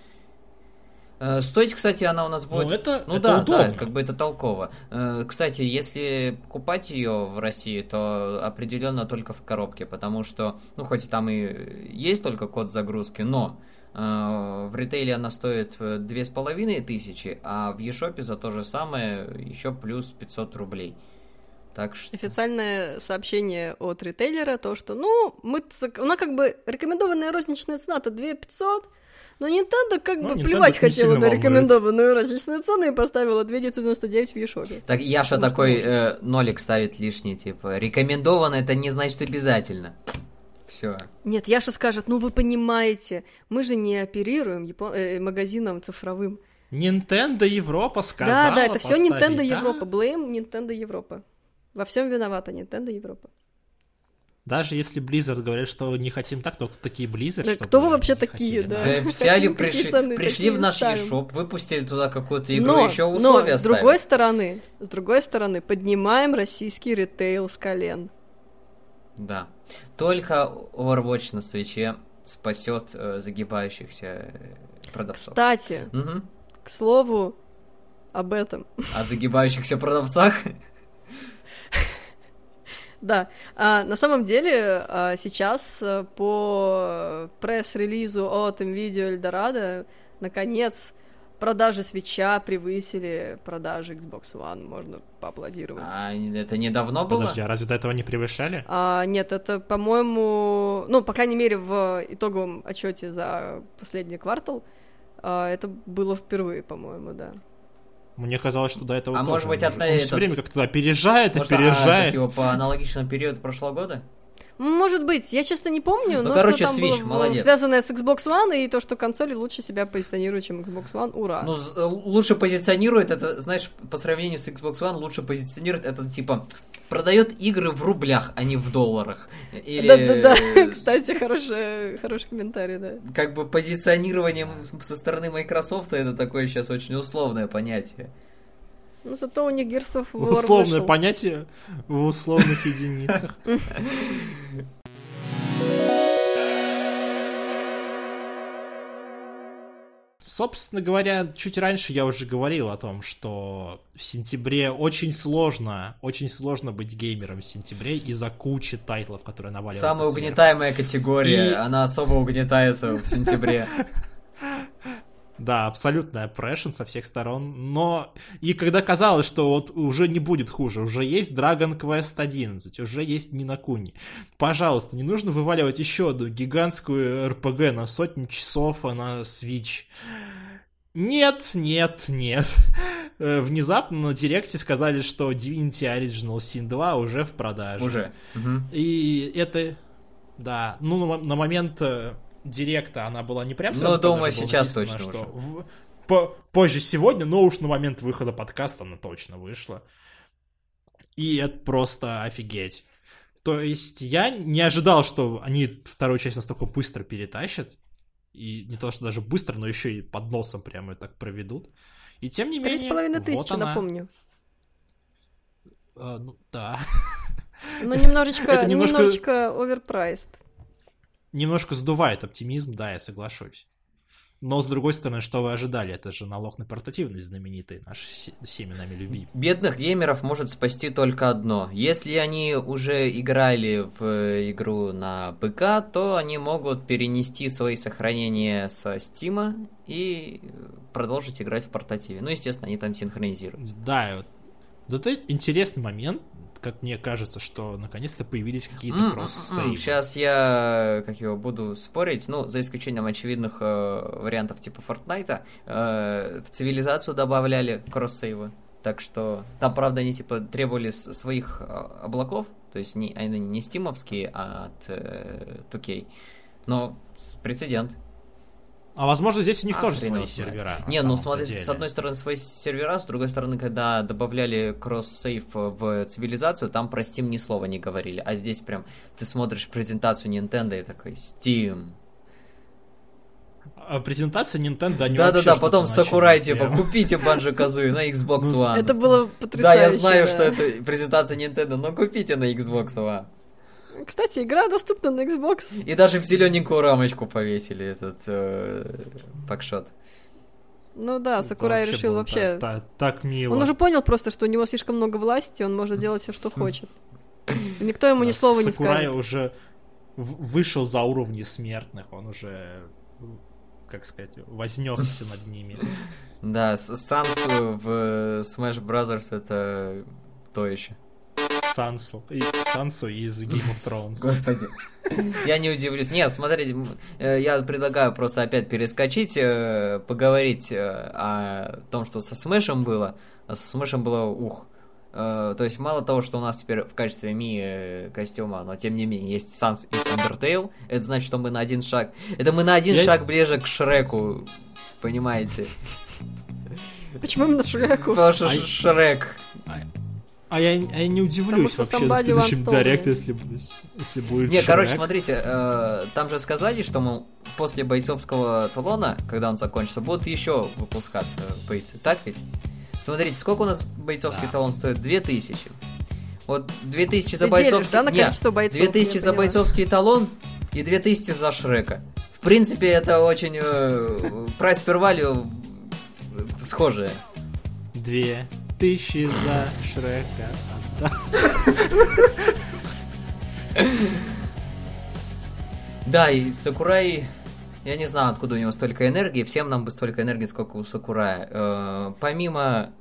Speaker 2: Э, стоить, кстати, она у нас будет...
Speaker 1: Ну, это,
Speaker 2: ну
Speaker 1: это
Speaker 2: да,
Speaker 1: удобно.
Speaker 2: да, как бы это толково. Э, кстати, если покупать ее в России, то определенно только в коробке, потому что, ну, хоть там и есть только код загрузки, но э, в ритейле она стоит две с половиной тысячи, а в Ешопе за то же самое еще плюс 500 рублей. Так что...
Speaker 3: Официальное сообщение от ритейлера, то, что, ну, мы, она как бы рекомендованная розничная цена-то 2 500, но Nintendo как ну, бы Nintendo плевать хотела на рекомендованную розничную цену и поставила 2,99 в eShop.
Speaker 2: Так Яша Потому такой э, нолик ставит лишний, типа, рекомендовано, это не значит обязательно. Все.
Speaker 3: Нет, Яша скажет, ну вы понимаете, мы же не оперируем япон... э, магазином цифровым.
Speaker 1: Nintendo Европа сказала.
Speaker 3: Да, да, это все Nintendo Европа. Blame Nintendo Европа. Во всем виновата Nintendo Европа.
Speaker 1: Даже если Blizzard говорят, что не хотим так, то кто такие Blizzard?
Speaker 3: Да, кто вы вообще такие,
Speaker 1: хотели,
Speaker 3: да?
Speaker 2: да? Взяли, пришли, пришли в наш eShop, выпустили туда какую-то игру,
Speaker 3: но,
Speaker 2: еще условия
Speaker 3: Но, с другой стороны, с другой стороны, поднимаем российский ритейл с колен.
Speaker 2: Да. Только Overwatch на свече спасет э, загибающихся э, продавцов.
Speaker 3: Кстати,
Speaker 2: угу.
Speaker 3: к слову об этом.
Speaker 2: О загибающихся продавцах?
Speaker 3: Да, а, на самом деле а, сейчас а, по пресс-релизу от NVIDIA Eldorado наконец продажи свеча превысили продажи Xbox One, можно поаплодировать.
Speaker 2: А это недавно было?
Speaker 1: Подожди, а разве до этого не превышали?
Speaker 3: А, нет, это, по-моему, ну, по крайней мере, в итоговом отчете за последний квартал, а, это было впервые, по-моему, да.
Speaker 1: Мне казалось, что до этого
Speaker 2: А
Speaker 1: тоже
Speaker 2: может быть, от,
Speaker 1: он
Speaker 2: этот...
Speaker 1: все время как-то опережает,
Speaker 2: может,
Speaker 1: опережает.
Speaker 2: А, его по аналогичному периоду прошлого года?
Speaker 3: Может быть, я честно не помню,
Speaker 2: ну,
Speaker 3: но
Speaker 2: короче,
Speaker 3: что там
Speaker 2: Switch,
Speaker 3: было
Speaker 2: молодец.
Speaker 3: связанное с Xbox One и то, что консоли лучше себя позиционируют, чем Xbox One, ура.
Speaker 2: Ну, лучше позиционирует это, знаешь, по сравнению с Xbox One, лучше позиционирует это, типа, продает игры в рублях, а не в долларах. Или...
Speaker 3: Да-да-да, кстати, хороший, хороший комментарий, да.
Speaker 2: Как бы позиционированием со стороны Microsoft это такое сейчас очень условное понятие.
Speaker 3: Ну, зато у них Gears of War
Speaker 1: Условное
Speaker 3: вышел.
Speaker 1: понятие в условных единицах. Собственно говоря, чуть раньше я уже говорил о том, что в сентябре очень сложно, очень сложно быть геймером в сентябре из-за кучи тайтлов, которые наваливаются
Speaker 2: Самая угнетаемая категория,
Speaker 1: И-
Speaker 2: она особо угнетается в сентябре.
Speaker 1: Да, абсолютная опрессион со всех сторон, но и когда казалось, что вот уже не будет хуже, уже есть Dragon Quest 11, уже есть Нинакуни, пожалуйста, не нужно вываливать еще одну гигантскую RPG на сотню часов а на Switch. Нет, нет, нет. Э, Внезапно на Директе сказали, что Divinity Original Sin 2 уже в продаже.
Speaker 2: Уже. Мгм.
Speaker 1: И это, да, ну на, на момент э, Директа она была не прям
Speaker 2: Ну,
Speaker 1: сразу в
Speaker 2: думаю, сейчас
Speaker 1: написано,
Speaker 2: точно
Speaker 1: что
Speaker 2: уже.
Speaker 1: в- по- позже сегодня, но уж на момент выхода подкаста она точно вышла. И это просто офигеть. То есть я не ожидал, что они вторую часть настолько быстро перетащат. И не то, что даже быстро, но еще и под носом прямо так проведут. И тем не
Speaker 3: Три
Speaker 1: менее,
Speaker 3: с половиной
Speaker 1: вот
Speaker 3: тысячи,
Speaker 1: она.
Speaker 3: напомню.
Speaker 1: А, ну, да.
Speaker 3: Но немножечко,
Speaker 1: немножко-
Speaker 3: немножечко оверпрайст.
Speaker 1: Немножко сдувает оптимизм, да, я соглашусь. Но, с другой стороны, что вы ожидали? Это же налог на портативность знаменитый, наш се- всеми нами любимый.
Speaker 2: Бедных геймеров может спасти только одно. Если они уже играли в игру на ПК, то они могут перенести свои сохранения со Стима и продолжить играть в портативе. Ну, естественно, они там синхронизируются.
Speaker 1: Да, и вот. Да это интересный момент, как мне кажется, что наконец-то появились какие-то кросс-сейвы.
Speaker 2: Сейчас я, как его, буду спорить, ну, за исключением очевидных э, вариантов типа Fortnite, э, в цивилизацию добавляли кросс-сейвы. Так что там, правда, они типа требовали своих э, облаков, то есть не, они не стимовские, а от э, 2K. Но прецедент.
Speaker 1: А возможно, здесь у них
Speaker 2: А,
Speaker 1: тоже свои
Speaker 2: знает.
Speaker 1: сервера.
Speaker 2: Не, ну смотри,
Speaker 1: деле.
Speaker 2: с одной стороны свои сервера, с другой стороны, когда добавляли кросс-сейв в цивилизацию, там про Steam ни слова не говорили. А здесь прям ты смотришь презентацию Nintendo и такой Steam.
Speaker 1: А презентация Nintendo, они
Speaker 2: Да-да-да, потом Сакурай, типа, купите Банджо Казуи на Xbox
Speaker 1: Ну,
Speaker 2: One.
Speaker 3: Это было
Speaker 2: Да,
Speaker 3: потрясающе.
Speaker 2: я знаю,
Speaker 3: да.
Speaker 2: что это презентация Nintendo, но купите на Xbox One.
Speaker 3: Кстати, игра доступна на Xbox.
Speaker 2: И даже в зелененькую рамочку повесили этот э, пакшот.
Speaker 3: Ну да, Сакурай
Speaker 1: вообще
Speaker 3: решил вообще...
Speaker 1: та- та- Так мило.
Speaker 3: Он уже понял просто, что у него слишком много власти, он может делать все, что хочет. Никто ему ни слова не
Speaker 1: Сакурай
Speaker 3: скажет.
Speaker 1: уже в- вышел за уровни смертных, он уже, как сказать, вознесся над ними.
Speaker 2: Да, Сансу в Smash Brothers это то еще.
Speaker 1: Сансу. И, Сансу из Game of Thrones.
Speaker 2: Господи. Я не удивлюсь. Нет, смотрите, э, я предлагаю просто опять перескочить, э, поговорить э, о том, что со Смэшем было. А со Смэшем было ух. То есть мало того, что у нас теперь в качестве Ми костюма, но тем не менее есть Санс из Undertale, это значит, что мы на один шаг... Это мы на один
Speaker 1: Я-
Speaker 2: шаг ближе к Шреку, понимаете?
Speaker 3: Почему именно Шреку?
Speaker 2: Потому что
Speaker 1: А-
Speaker 2: Шрек...
Speaker 1: А я, а я не удивлюсь вообще на следующем директе, если, если будет
Speaker 2: Не, короче, смотрите, э, там же сказали, что, мол, после бойцовского талона, когда он закончится, будут еще выпускаться бойцы, так ведь? Смотрите, сколько у нас бойцовский
Speaker 1: Да.
Speaker 2: талон стоит? 2000. Вот 2000 за
Speaker 3: Ты делишь,
Speaker 2: бойцовский...
Speaker 3: да, на
Speaker 2: Не,
Speaker 3: количество бойцов?
Speaker 2: 2000
Speaker 3: я
Speaker 2: за бойцовский талон и 2000 за Шрека. В принципе, это очень... Э, прайс per value э, схожие.
Speaker 1: Две тысячи за Шрека.
Speaker 2: Да, и Сакурай, я не знаю, откуда у него столько энергии, всем нам бы столько энергии, сколько у Сакурая. Э, помимо...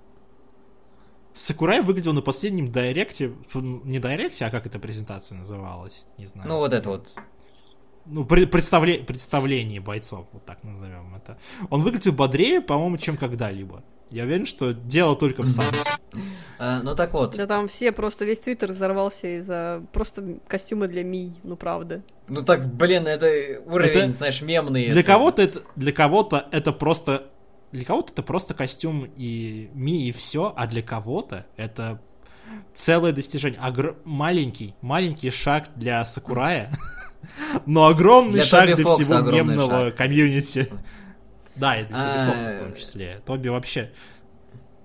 Speaker 1: Сакурай выглядел на последнем директе, не директе, а как эта презентация называлась, не знаю.
Speaker 2: Ну, вот это вот.
Speaker 1: Ну, представле- представление бойцов, вот так назовем это. Он выглядел бодрее, по-моему, чем когда-либо. Я уверен, что дело только в Сансе.
Speaker 2: Э, ну, так вот.
Speaker 3: Да там все, просто весь твиттер взорвался из-за просто костюма для Ми, ну правда.
Speaker 2: Ну, так, блин, это уровень,
Speaker 1: Это-
Speaker 2: знаешь, мемный.
Speaker 1: Для
Speaker 2: это.
Speaker 1: кого-то это, для кого-то это просто, для кого-то это просто костюм и ми и все, а для кого-то это целое достижение. Огр- маленький, маленький шаг для Сакурая, но огромный
Speaker 2: Для
Speaker 1: шаг для всего мемного комьюнити. Да, и для
Speaker 2: А,
Speaker 1: Фокса в том числе. Тоби вообще...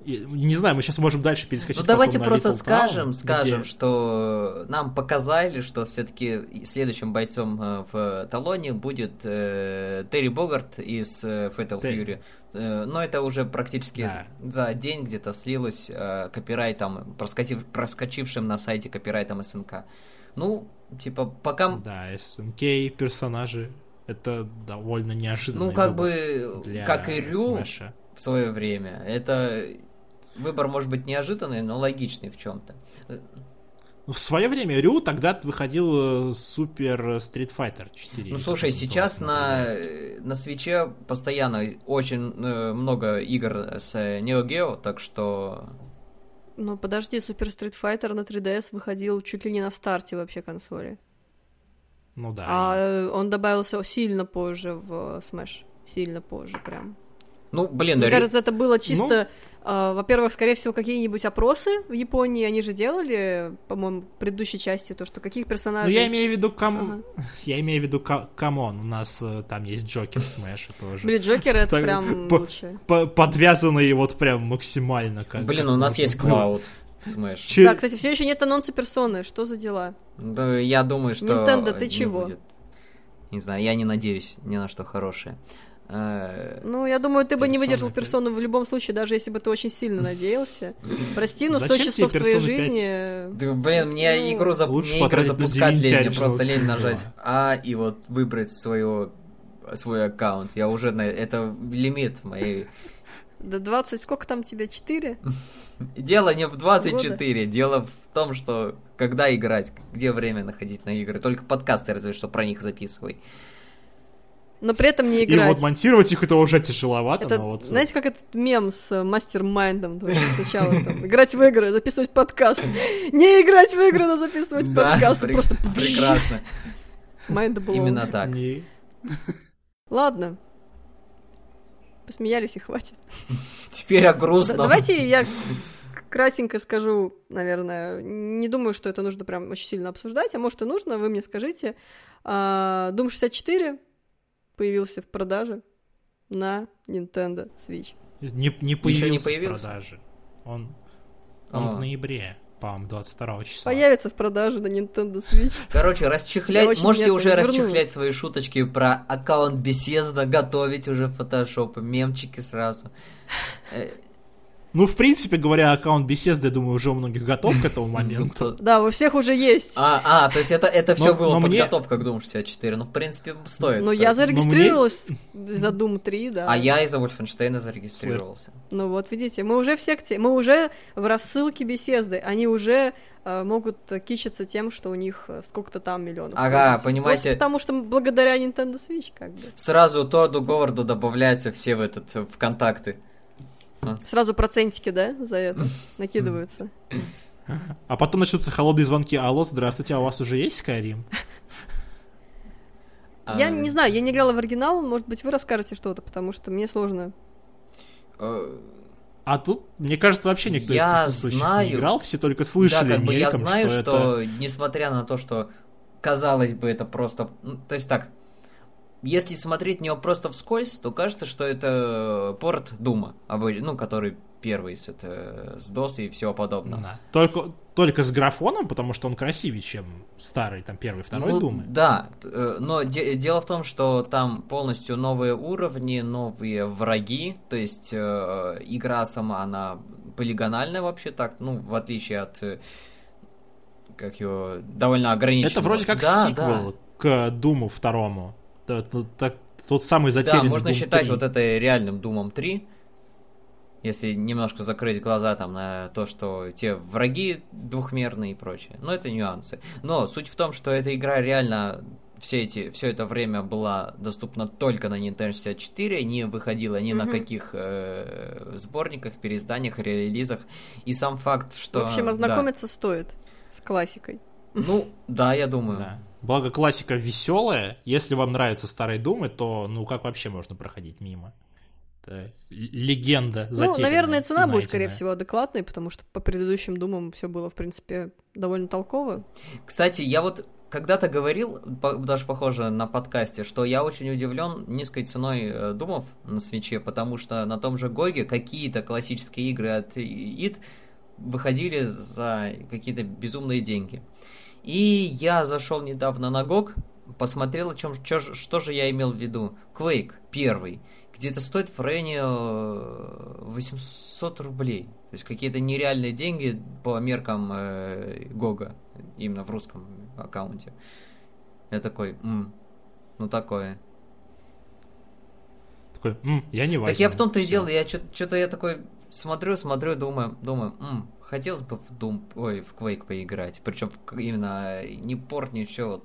Speaker 1: Не знаю, мы сейчас можем дальше перескочить.
Speaker 2: Ну, давайте просто
Speaker 1: Little Town,
Speaker 2: скажем,
Speaker 1: где-
Speaker 2: скажем, что нам показали, что все-таки следующим бойцом э, в талоне будет э, Терри Богарт из э, Fatal
Speaker 1: Терри.
Speaker 2: Fury. Э, но это уже практически
Speaker 1: Да.
Speaker 2: за день где-то слилось э, копирайтом, проскочив- проскочившим на сайте копирайтом СНК. Ну, типа, пока...
Speaker 1: Да, СНК персонажи. Это довольно неожиданно.
Speaker 2: Ну, как бы,
Speaker 1: для
Speaker 2: как и Рю
Speaker 1: Смэша.
Speaker 2: в свое время, это выбор может быть неожиданный, но логичный в чем-то.
Speaker 1: В свое время Рю тогда выходил э, Супер Street Fighter 4.
Speaker 2: Ну слушай, сейчас на, на свече постоянно очень э, много игр с э, Neo Geo, так что
Speaker 3: Ну подожди, Super Street Fighter на 3DS выходил чуть ли не на старте вообще консоли.
Speaker 1: Ну да.
Speaker 3: А
Speaker 1: и-
Speaker 3: э, он добавился сильно позже в Smash. Сильно позже прям.
Speaker 2: ну блин,
Speaker 3: Мне
Speaker 2: ре-
Speaker 3: кажется, это было чисто...
Speaker 1: Ну.
Speaker 3: э, во-первых, скорее всего, какие-нибудь опросы в Японии они же делали, по-моему, в предыдущей части, то, что каких
Speaker 1: Ну
Speaker 3: персонажей...
Speaker 1: я имею в виду кам...
Speaker 3: Ага.
Speaker 1: Я имею в виду ка- come on. У нас э, там есть Джокер в Смэше тоже.
Speaker 3: Блин, Джокер это прям лучше.
Speaker 1: По- Подвязанные вот прям максимально.
Speaker 2: Блин, у нас есть. Клауд Smash.
Speaker 1: Чер-
Speaker 3: Да, кстати, все еще нет анонса персоны. Что за дела?
Speaker 2: Да, я думаю, что...
Speaker 3: Nintendo, ты
Speaker 2: не
Speaker 3: чего?
Speaker 2: будет. Не знаю, я не надеюсь ни на что хорошее. Э,
Speaker 3: Ну, я думаю, ты бы не выдержал персону в любом случае, даже если бы ты очень сильно надеялся. Прости, но 100
Speaker 1: Зачем тебе
Speaker 3: часов твоей
Speaker 1: Persona 5?
Speaker 3: жизни...
Speaker 2: Да, блин, мне
Speaker 3: Ну,
Speaker 2: игру, мне
Speaker 1: на
Speaker 2: запускать лень, мне просто лень нажать
Speaker 1: 2.
Speaker 2: А и вот выбрать свое, свой аккаунт. Я уже на... Это лимит моей
Speaker 3: Да 20, сколько там тебе, 4?
Speaker 2: Дело не в 24, дело в том, что когда играть, где время находить на игры. Только подкасты разве что про них записывай.
Speaker 3: Но при этом не
Speaker 1: И
Speaker 3: играть.
Speaker 1: вот монтировать их это уже тяжеловато,
Speaker 3: Это,
Speaker 1: но вот...
Speaker 3: знаете, как этот мем с э, мастер-майндом? Сначала там, играть в игры, записывать подкаст. Не играть в игры, но записывать подкаст. Просто
Speaker 2: прекрасно.
Speaker 3: Майнд blown.
Speaker 2: Именно так.
Speaker 3: Ладно. Посмеялись и хватит.
Speaker 2: Теперь о грустном.
Speaker 3: Давайте я кратенько скажу, наверное. Не думаю, что это нужно прям очень сильно обсуждать, а может и нужно, вы мне скажите. А, Doom 64 появился в продаже на Nintendo Switch.
Speaker 1: Не, не появился
Speaker 2: не
Speaker 1: в
Speaker 2: появился?
Speaker 1: продаже. Он, он
Speaker 2: А.
Speaker 1: в ноябре, по-моему, 22 числа.
Speaker 3: Появится в продаже на Nintendo Switch.
Speaker 2: Короче, расчехлять, можете уже расчехлять свои шуточки про аккаунт Bethesda, готовить уже фотошопы, мемчики сразу.
Speaker 1: Ну, в принципе, говоря, аккаунт Bethesda, я думаю, уже у многих готов к этому моменту.
Speaker 3: Да, у всех уже есть.
Speaker 2: А, а, то есть это, это все было подготовка к Doom 64. Ну, в принципе, стоит.
Speaker 3: Но
Speaker 2: стоит.
Speaker 3: я зарегистрировалась за Doom 3, да.
Speaker 2: А я из-за Wolfenstein зарегистрировался.
Speaker 3: Ну вот, видите, мы уже в секте, мы уже в рассылке беседы, они уже э, могут кичиться тем, что у них э, сколько-то там миллионов.
Speaker 2: Ага,
Speaker 3: пользователей.
Speaker 2: понимаете-
Speaker 3: Просто потому что благодаря Nintendo Switch, как бы.
Speaker 2: Сразу Тодду Говарду добавляются все в этот в контакты.
Speaker 3: Сразу процентики, да, за это накидываются.
Speaker 1: А потом начнутся холодные звонки. Алло, здравствуйте, а у вас уже есть Skyrim?
Speaker 3: Я
Speaker 2: А,
Speaker 3: не знаю, я не играла в оригинал, может быть, вы расскажете что-то, потому что мне сложно.
Speaker 2: э,
Speaker 1: А тут, мне кажется, вообще никто
Speaker 2: Я
Speaker 1: из
Speaker 2: знаю.
Speaker 1: не играл, все только слышали
Speaker 2: да, как бы я знаю, что,
Speaker 1: это...
Speaker 2: несмотря на то, что казалось бы, это просто. ну, то есть так. Если смотреть на него просто вскользь, то кажется, что это порт Дума, ну, который первый с, это, с DOS и всего подобного.
Speaker 1: Да. Только, только с графоном, потому что он красивее, чем старый, там, первый, второй
Speaker 2: Ну,
Speaker 1: Думы.
Speaker 2: Да, э, но де- дело в том, что там полностью новые уровни, новые враги, то есть э, игра сама, она полигональная вообще так, ну, в отличие от, э, как его, довольно ограниченного.
Speaker 1: Это вроде как
Speaker 2: Да,
Speaker 1: сиквел к Думу второму. Так- Тот самый
Speaker 2: Да,
Speaker 1: затерянный
Speaker 2: да можно
Speaker 1: Doom
Speaker 2: считать
Speaker 1: 3.
Speaker 2: вот это реальным Думом 3, если немножко закрыть глаза там на то, что те враги двухмерные и прочее. Но это нюансы. Но суть в том, что эта игра реально все, эти, все это время была доступна только на Nintendo 64, не выходила ни на
Speaker 3: Мгм.
Speaker 2: каких э, сборниках, переизданиях, релизах. И сам факт, что...
Speaker 3: в общем,
Speaker 2: да.
Speaker 3: ознакомиться стоит с классикой.
Speaker 2: Ну, да, я думаю.
Speaker 1: Да. Благо классика веселая. Если вам нравятся старые Думы, то ну как вообще можно проходить мимо? Это легенда
Speaker 3: Ну, наверное, цена
Speaker 1: и
Speaker 3: будет, скорее
Speaker 1: найденная.
Speaker 3: всего, адекватной, потому что по предыдущим думам все было, в принципе, довольно толково.
Speaker 2: Кстати, я вот когда-то говорил, по- даже похоже на подкасте, что я очень удивлен низкой ценой э, думов на свече, потому что на том же Гоге какие-то классические игры от id выходили за какие-то безумные деньги. И я зашел недавно на GOG, посмотрел, о чем, ж- что же я имел в виду. Quake первый, где-то стоит в районе э, 800 рублей. То есть какие-то нереальные деньги по меркам э, Гога, именно в русском аккаунте. Я такой, «М, ну такое.
Speaker 1: Такой, «М, я не возьму.
Speaker 2: Так я в том-то и дело, я что-то я такой смотрю, смотрю, думаю, думаю, «М, хотелось бы в Doom, ой, в Quake поиграть. Причем именно не порт, ничего,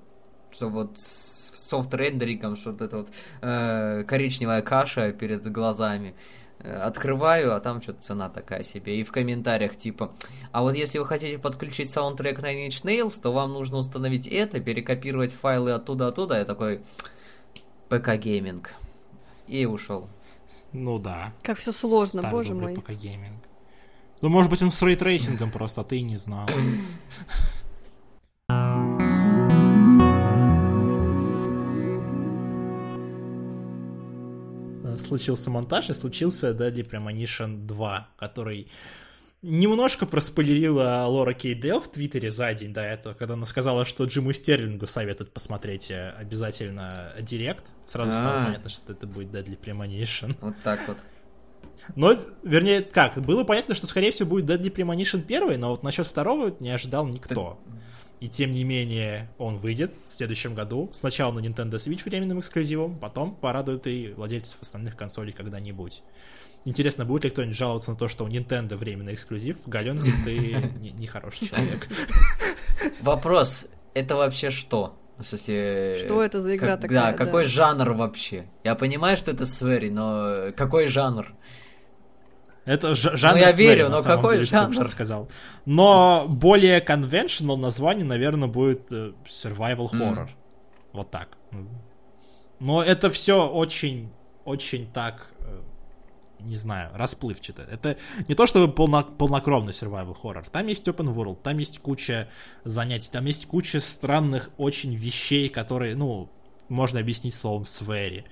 Speaker 2: что вот с софт-рендерингом, что вот эта вот э, коричневая каша перед глазами. Э, Открываю, а там что-то цена такая себе. И в комментариях типа, а вот если вы хотите подключить саундтрек Nine Inch Nails, то вам нужно установить это, перекопировать файлы оттуда-оттуда. Я такой, ПК гейминг. И ушел.
Speaker 1: Ну да.
Speaker 3: Как все сложно,
Speaker 1: Старый
Speaker 3: боже мой.
Speaker 1: ПК гейминг. Ну, может быть, он с рейтрейсингом просто, а ты и не знал. Случился монтаж, и случился Deadly Premonition 2, который немножко проспойлерила Лора Кейт Дейл в Твиттере за день до этого, когда она сказала, что Джиму Стерлингу советует посмотреть э, обязательно Директ. Сразу стало
Speaker 2: А.
Speaker 1: понятно, что это будет Deadly Premonition.
Speaker 2: Вот так вот.
Speaker 1: Но, вернее, как, было понятно, что, скорее всего, будет Deadly Premonition первый, но вот насчет второго не ожидал никто. И тем не менее, он выйдет в следующем году. Сначала на Nintendo Switch временным эксклюзивом, потом порадует и владельцев остальных консолей когда-нибудь. Интересно, будет ли кто-нибудь жаловаться на то, что у Nintendo временный эксклюзив? Галенкин, ты нехороший человек.
Speaker 2: Вопрос, это вообще что? В смысле...
Speaker 3: Что это за игра
Speaker 2: как,
Speaker 3: такая?
Speaker 2: Да, какой жанр вообще? Я понимаю, что это Свери, но какой жанр?
Speaker 1: Это ж- жанр
Speaker 2: Ну, я
Speaker 1: Свери,
Speaker 2: верю, но какой
Speaker 1: деле, что
Speaker 2: жанр?
Speaker 1: ты сказал. Но более conventional название, наверное, будет э, survival horror. Вот так. Но это все очень, очень так, э, не знаю, расплывчато. Это не то чтобы полно, полнокровный survival horror. Там есть open world, там есть куча занятий, там есть куча странных очень вещей, которые, ну, можно объяснить словом свери.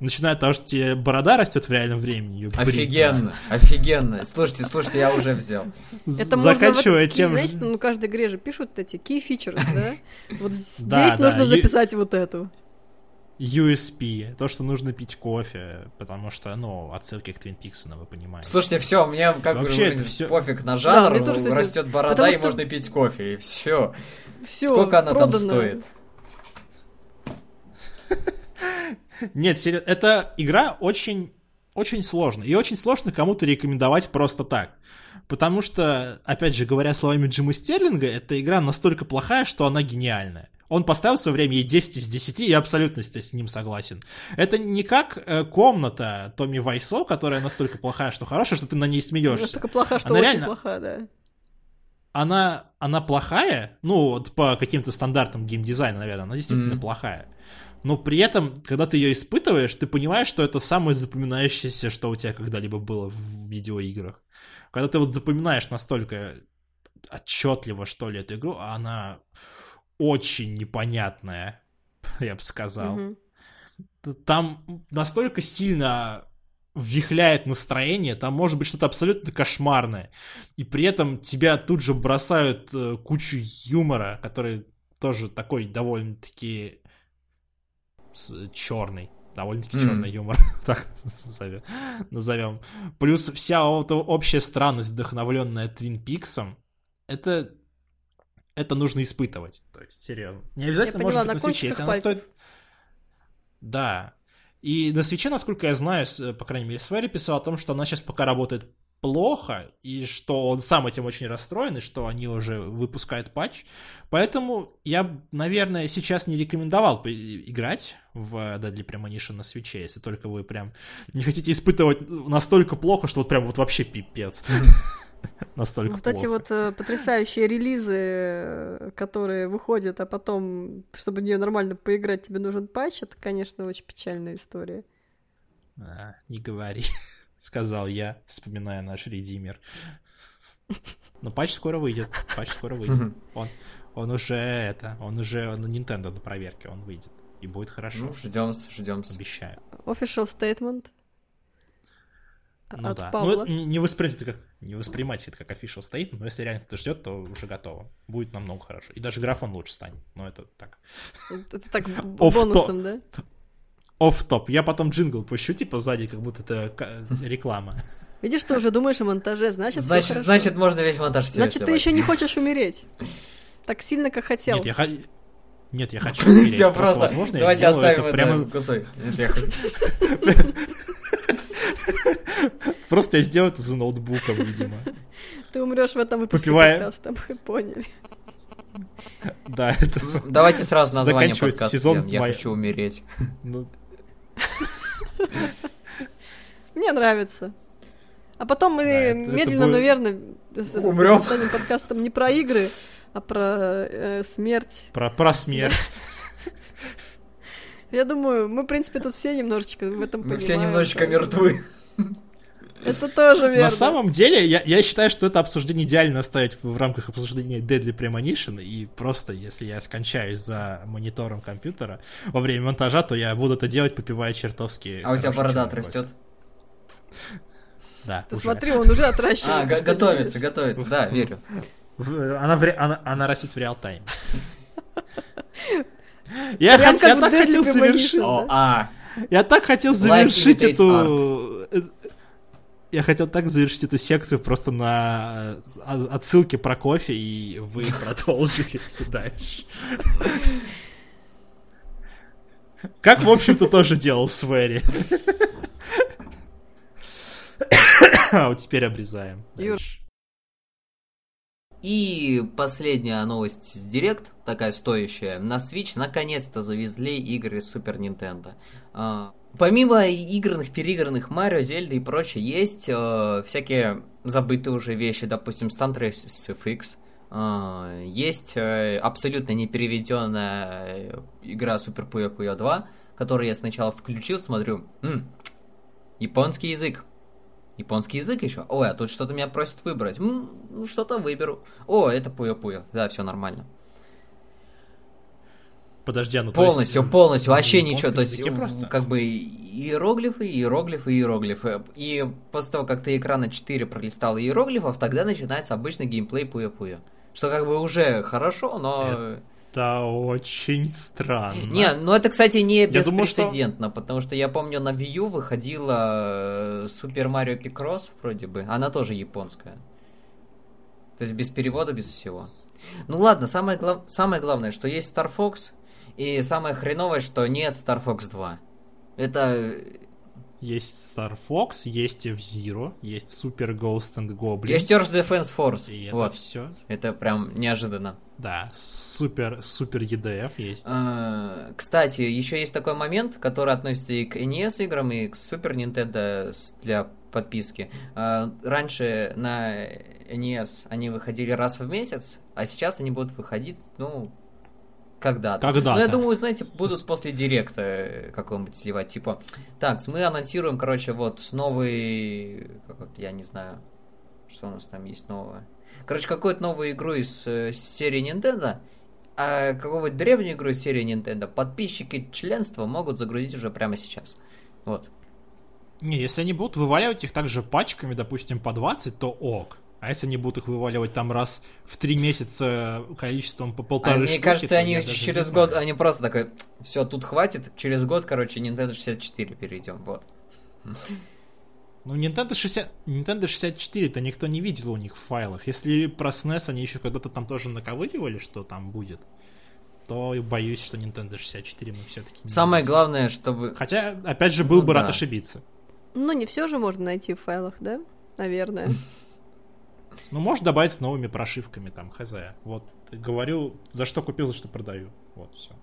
Speaker 1: Начиная от того, что тебе борода растет в реальном времени. её брить
Speaker 2: Офигенно, офигенно. Слушайте, слушайте, я уже взял.
Speaker 3: Это можно
Speaker 1: Заканчивая
Speaker 3: вот,
Speaker 1: тем,
Speaker 3: знаете, ну, каждой игре же пишут эти key features, да? Вот здесь
Speaker 1: Да, да,
Speaker 3: нужно записать вот эту.
Speaker 1: USP, то, что нужно пить кофе, потому что, ну, отсылки к Твин Пиксу, вы понимаете.
Speaker 2: Слушайте, все, мне как бы
Speaker 1: Вообще
Speaker 2: уже
Speaker 1: это всё-
Speaker 2: пофиг на
Speaker 3: Да,
Speaker 2: жанр,
Speaker 3: мне тоже,
Speaker 2: растет борода
Speaker 3: потому
Speaker 2: и
Speaker 3: что-
Speaker 2: можно пить кофе, и все.
Speaker 3: Все,
Speaker 2: Сколько она там стоит?
Speaker 1: Нет, серьё- эта игра очень, очень сложная. И очень сложно кому-то рекомендовать просто так. Потому что, опять же, говоря словами Джима Стерлинга, эта игра настолько плохая, что она гениальная. Он поставил в свое время ей 10 из 10, и я абсолютно с ним согласен. Это не как э, комната Томми Вайсо, которая настолько плохая, что хорошая, что ты на ней смеешься.
Speaker 3: Настолько плоха, что
Speaker 1: Она
Speaker 3: очень
Speaker 1: реально-
Speaker 3: плоха, да.
Speaker 1: она, она плохая, ну, вот по каким-то стандартам геймдизайна, наверное, она действительно
Speaker 2: Мгм.
Speaker 1: плохая. Но при этом, когда ты ее испытываешь, ты понимаешь, что это самое запоминающееся, что у тебя когда-либо было в видеоиграх. Когда ты вот запоминаешь настолько отчетливо, что ли, эту игру, а она очень непонятная, я бы сказал.
Speaker 3: Мгм.
Speaker 1: Там настолько сильно вихляет настроение, там может быть что-то абсолютно кошмарное. И при этом тебя тут же бросают э, кучу юмора, который тоже такой довольно-таки черный. Довольно-таки
Speaker 2: Мгм.
Speaker 1: черный юмор, так назовем. назовем. Плюс вся вот общая странность, вдохновленная Твин Пиксом, это это нужно испытывать. То есть, серьезно. Не обязательно
Speaker 3: Я
Speaker 1: может
Speaker 3: поняла,
Speaker 1: быть
Speaker 3: на
Speaker 1: на свече. Если она стоит... Да. И на свече, насколько я знаю, по крайней мере, Свери писал о том, что она сейчас пока работает плохо, и что он сам этим очень расстроен, и что они уже выпускают патч. Поэтому я, наверное, сейчас не рекомендовал играть в Deadly Premonition на свече, если только вы прям не хотите испытывать настолько плохо, что вот прям вот вообще пипец. Настолько
Speaker 3: Вот эти
Speaker 1: плохо.
Speaker 3: вот э, потрясающие релизы, э, которые выходят, а потом, чтобы в нее нормально поиграть, тебе нужен патч, это, конечно, очень печальная история.
Speaker 1: А, не говори, сказал я, вспоминая наш редимер. Но патч скоро выйдет. Патч скоро выйдет. Он, он уже это, он уже на Nintendo на проверке, он выйдет. И будет хорошо.
Speaker 2: Ну, ждем, ждем.
Speaker 1: Обещаю.
Speaker 3: Official statement
Speaker 1: Ну
Speaker 3: от
Speaker 1: да.
Speaker 3: Павла.
Speaker 1: Ну, не, не воспринимайте это как не воспринимайте это как official statement, но если реально кто-то ждет, то уже готово. Будет намного хорошо. И даже графон лучше станет. Но это так.
Speaker 3: Это так бонусом, да?
Speaker 1: оф топ Я потом джингл пущу, типа, сзади, как будто это реклама.
Speaker 3: Видишь, ты уже думаешь о монтаже, значит,
Speaker 2: Значит, значит, можно весь монтаж себе
Speaker 3: Значит, ты
Speaker 2: сливать.
Speaker 3: еще не хочешь умереть. Так сильно, как хотел.
Speaker 1: Нет, я ха- Нет, я хочу умереть.
Speaker 2: Все просто.
Speaker 1: возможно, я
Speaker 2: Давайте оставим
Speaker 1: это
Speaker 2: это
Speaker 1: прямо
Speaker 2: кусок.
Speaker 1: Просто я сделаю это за ноутбуком, видимо.
Speaker 3: Ты умрешь в этом выпуске
Speaker 1: Попивая-
Speaker 3: подкаста, мы поняли.
Speaker 1: Да, это...
Speaker 2: Давайте сразу название
Speaker 1: Заканчивается
Speaker 2: подкаста
Speaker 1: сезон.
Speaker 2: Я
Speaker 1: май-
Speaker 2: хочу умереть.
Speaker 1: ну,
Speaker 3: Мне нравится. А потом мы
Speaker 1: Да,
Speaker 3: медленно,
Speaker 1: будет-
Speaker 3: но верно станем подкастом не про игры, а про э, смерть.
Speaker 1: про, про смерть.
Speaker 3: Я думаю, мы, в принципе, тут все немножечко в этом
Speaker 2: Мы все немножечко мертвы.
Speaker 3: Это тоже верно.
Speaker 1: На самом деле, я, я считаю, что это обсуждение идеально оставить в, в рамках обсуждения Deadly Premonition, и просто, если я скончаюсь за монитором компьютера во время монтажа, то я буду это делать, попивая чертовски
Speaker 2: А у тебя борода отрастет?
Speaker 1: Да,
Speaker 3: Ты
Speaker 1: уже.
Speaker 3: смотри, он уже отращивает.
Speaker 2: А, готовится, готовится, да, верю.
Speaker 1: Она, в она, она растет в реал-тайме. Я, хот- я так хотел завершить.
Speaker 2: О, а,
Speaker 1: Я так хотел завершить эту... Я хотел так завершить эту секцию просто на э, отсылке про кофе, и вы продолжили дальше. Как, в общем-то, тоже делал Свери. А вот теперь обрезаем. Дальше.
Speaker 2: И последняя новость с Директ, такая стоящая. На Switch наконец-то завезли игры Super Nintendo. Помимо игрных, переигранных Марио, Зельды и прочее, есть э, всякие забытые уже вещи, допустим, Stunt Race FX. Э, есть э, абсолютно непереведенная игра Super Puyo Puyo 2, которую я сначала включил, смотрю, м, японский язык. Японский язык еще? Ой, а тут что-то меня просит выбрать. М, ну, что-то выберу. О, это Puyo. Да, все нормально.
Speaker 1: Подожди, ну то есть,
Speaker 2: Полностью, полностью, вообще ничего. То есть,
Speaker 1: просто?
Speaker 2: как бы иероглифы, иероглифы, иероглифы. И после того, как ты экрана 4 пролистал иероглифов, тогда начинается обычный геймплей пуя-пуя. Что как бы уже хорошо, но...
Speaker 1: Это очень странно.
Speaker 2: Не, ну это, кстати, не
Speaker 1: думал, что-
Speaker 2: беспрецедентно, потому что я помню, на Wii U выходила э, Super Mario Picross, вроде бы. Она тоже японская. То есть без перевода, без всего. Ну ладно, самое, глав- самое главное, что есть Star Fox, и самое хреновое, что нет Star Fox 2. Это...
Speaker 1: Есть Star Fox, есть F-Zero, есть Super Ghost and Goblin.
Speaker 2: Есть Earth Defense Force.
Speaker 1: И это
Speaker 2: вот.
Speaker 1: все.
Speaker 2: Это прям неожиданно.
Speaker 1: Да, супер, супер EDF есть.
Speaker 2: А, Кстати, еще есть такой момент, который относится и к NES играм, и к Super Nintendo для подписки. А, Раньше на NES они выходили раз в месяц, а сейчас они будут выходить, ну, когда-то.
Speaker 1: Когда-то.
Speaker 2: Ну, я думаю, знаете, будут после директа э, какого-нибудь сливать. Типа, так, мы анонсируем, короче, вот новый, как вот, я не знаю, что у нас там есть новое. Короче, какую-то новую игру из э, серии Nintendo, а какую-то древнюю игру из серии Nintendo подписчики членства могут загрузить уже прямо сейчас. Вот.
Speaker 1: Не, если они будут вываливать их также пачками, допустим, по 20, то ок. А если они будут их вываливать там раз в три месяца количеством по
Speaker 2: А
Speaker 1: полторы
Speaker 2: мне
Speaker 1: штуки,
Speaker 2: кажется,
Speaker 1: то
Speaker 2: они через год, они просто такой, все, тут хватит, через год, короче, Nintendo 64 перейдем, вот.
Speaker 1: Ну, Nintendo 60... Nintendo 64-то никто не видел у них в файлах. Если про SNES они еще когда-то там тоже наковыривали, что там будет, то боюсь, что Nintendo 64 мы все-таки не
Speaker 2: Самое
Speaker 1: увидим.
Speaker 2: главное, чтобы...
Speaker 1: Хотя, опять же, был
Speaker 2: Ну
Speaker 1: бы рад
Speaker 2: да.
Speaker 1: ошибиться.
Speaker 3: Ну, не все же можно найти в файлах, да? Наверное.
Speaker 1: Ну, может добавить с новыми прошивками, там, хз. Вот, говорю, за что купил, за что продаю. Вот, все.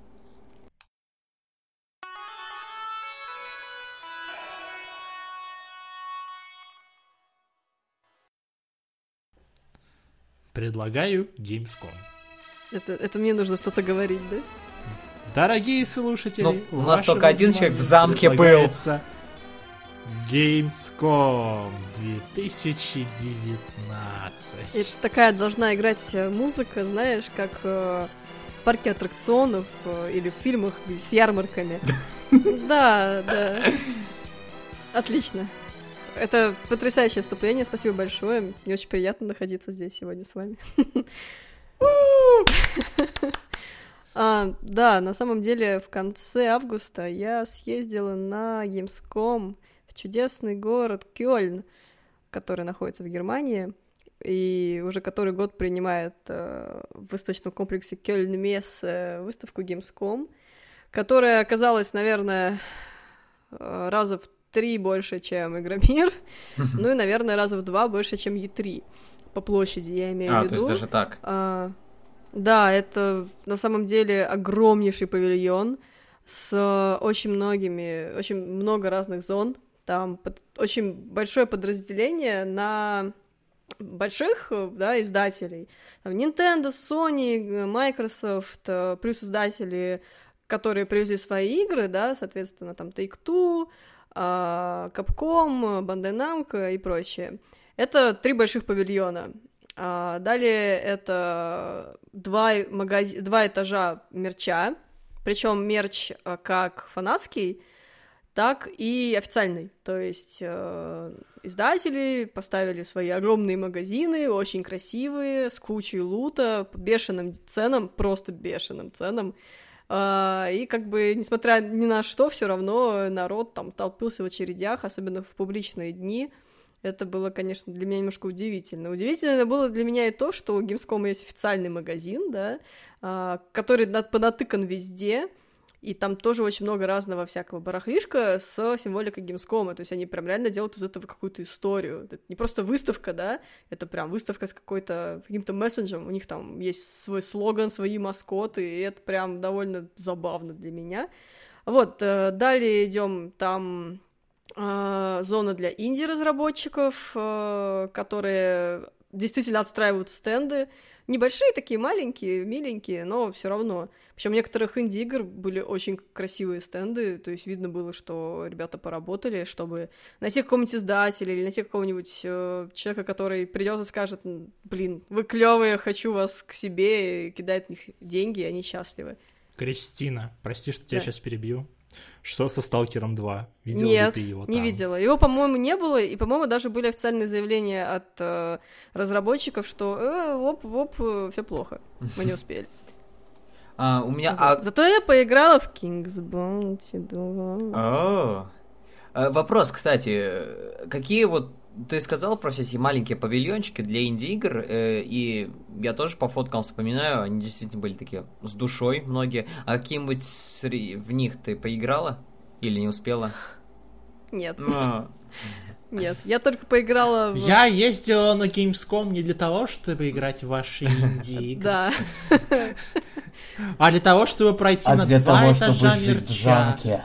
Speaker 1: Предлагаю Gamescom.
Speaker 3: Это, это мне нужно что-то говорить, да?
Speaker 1: Дорогие слушатели,
Speaker 2: Ну, у нас только один человек в замке был.
Speaker 1: Gamescom 2019.
Speaker 3: Это такая должна играть э, музыка, знаешь, как э, в парке аттракционов э, или в фильмах с ярмарками. Да, да. Отлично. Это потрясающее вступление, спасибо большое. Мне очень приятно находиться здесь сегодня с вами. А, да, на самом деле в конце августа я съездила на Gamescom чудесный город Кёльн, который находится в Германии и уже который год принимает э, в выставочном комплексе Кёльн Мес выставку Gamescom, которая оказалась, наверное, э, раза в три больше, чем Игромир, ну и, наверное, раза в два больше, чем Е3 по площади, я имею
Speaker 2: А,
Speaker 3: в
Speaker 2: то
Speaker 3: виду.
Speaker 2: есть даже так.
Speaker 3: А, да, это на самом деле огромнейший павильон с э, очень многими, очень много разных зон. Там под- очень большое подразделение на больших, э, да, издателей. Там Nintendo, Sony, э, Microsoft, э, плюс издатели, которые привезли свои игры, да, соответственно, там Take-Two, а, Capcom, Bandai Namco и прочее. Это три больших павильона. А, далее это два, магази- два этажа мерча, причем мерч как фанатский, так и официальный. То есть э, издатели поставили свои огромные магазины, очень красивые, с кучей лута, по бешеным ценам, просто бешеным ценам. А, и как бы, несмотря ни на что, все равно народ там толпился в очередях, особенно в публичные дни. Это было, конечно, для меня немножко удивительно. Удивительно было для меня и то, что у Gamescom есть официальный магазин, да, а, который на- понатыкан везде, и там тоже очень много разного всякого барахлишка с символикой Gamescom, то есть они прям реально делают из этого какую-то историю. Это не просто выставка, да, это прям выставка с какой-то каким-то мессенджем, у них там есть свой слоган, свои маскоты, и это прям довольно забавно для меня. Вот, э, далее идем там э, зона для инди-разработчиков, э, которые действительно отстраивают стенды, небольшие такие, маленькие, миленькие, но все равно. Причем у некоторых инди-игр были очень красивые стенды, то есть видно было, что ребята поработали, чтобы найти какого-нибудь издателя или найти какого-нибудь э, человека, который придет и скажет, блин, вы клевые, хочу вас к себе, и кидает в них деньги, и они счастливы.
Speaker 1: Кристина, прости, что тебя да. сейчас перебью. Что со Сталкером 2?
Speaker 3: Видела Нет, ли ты его там? не видела. Его, по-моему, не было, и, по-моему, даже были официальные заявления от э, разработчиков, что э, оп, оп, все плохо, мы не успели.
Speaker 2: А, у меня... А...
Speaker 3: Зато я поиграла в King's Bounty 2.
Speaker 2: О, а, вопрос, кстати, какие вот ты сказал про все эти маленькие павильончики для инди-игр, э, и я тоже по фоткам вспоминаю, они действительно были такие с душой многие. А какие-нибудь в них ты поиграла или не успела?
Speaker 3: Нет. Но... А. Нет, я только поиграла в...
Speaker 1: Я ездила на Gamescom не для того, чтобы играть в ваши инди-игры.
Speaker 3: Да.
Speaker 1: А для того, чтобы пройти а на
Speaker 4: для того, чтобы жить в замке.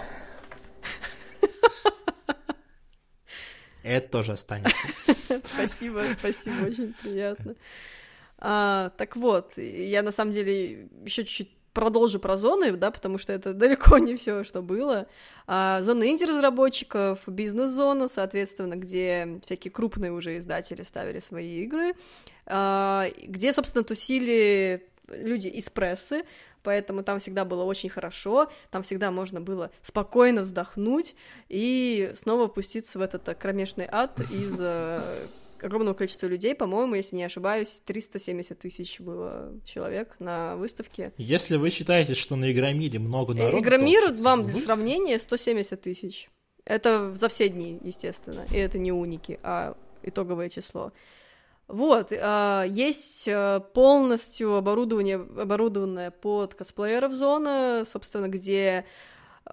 Speaker 1: Это тоже останется.
Speaker 3: Спасибо, спасибо, очень приятно. А, так вот, я на самом деле еще чуть-чуть продолжу про зоны, да, потому что это далеко не все, что было. А, зона инди-разработчиков, бизнес-зона, соответственно, где всякие крупные уже издатели ставили свои игры, а, где, собственно, тусили люди из прессы, поэтому там всегда было очень хорошо, там всегда можно было спокойно вздохнуть и снова пуститься в этот кромешный ад из э, огромного количества людей, по-моему, если не ошибаюсь, 370 тысяч было человек на выставке.
Speaker 1: Если вы считаете, что на Игромире много народу...
Speaker 3: Игромир, вам для сравнения, 170 тысяч. Это за все дни, естественно, и это не уники, а итоговое число. Вот, э, есть э, полностью оборудование, оборудованная под косплееров зона, собственно, где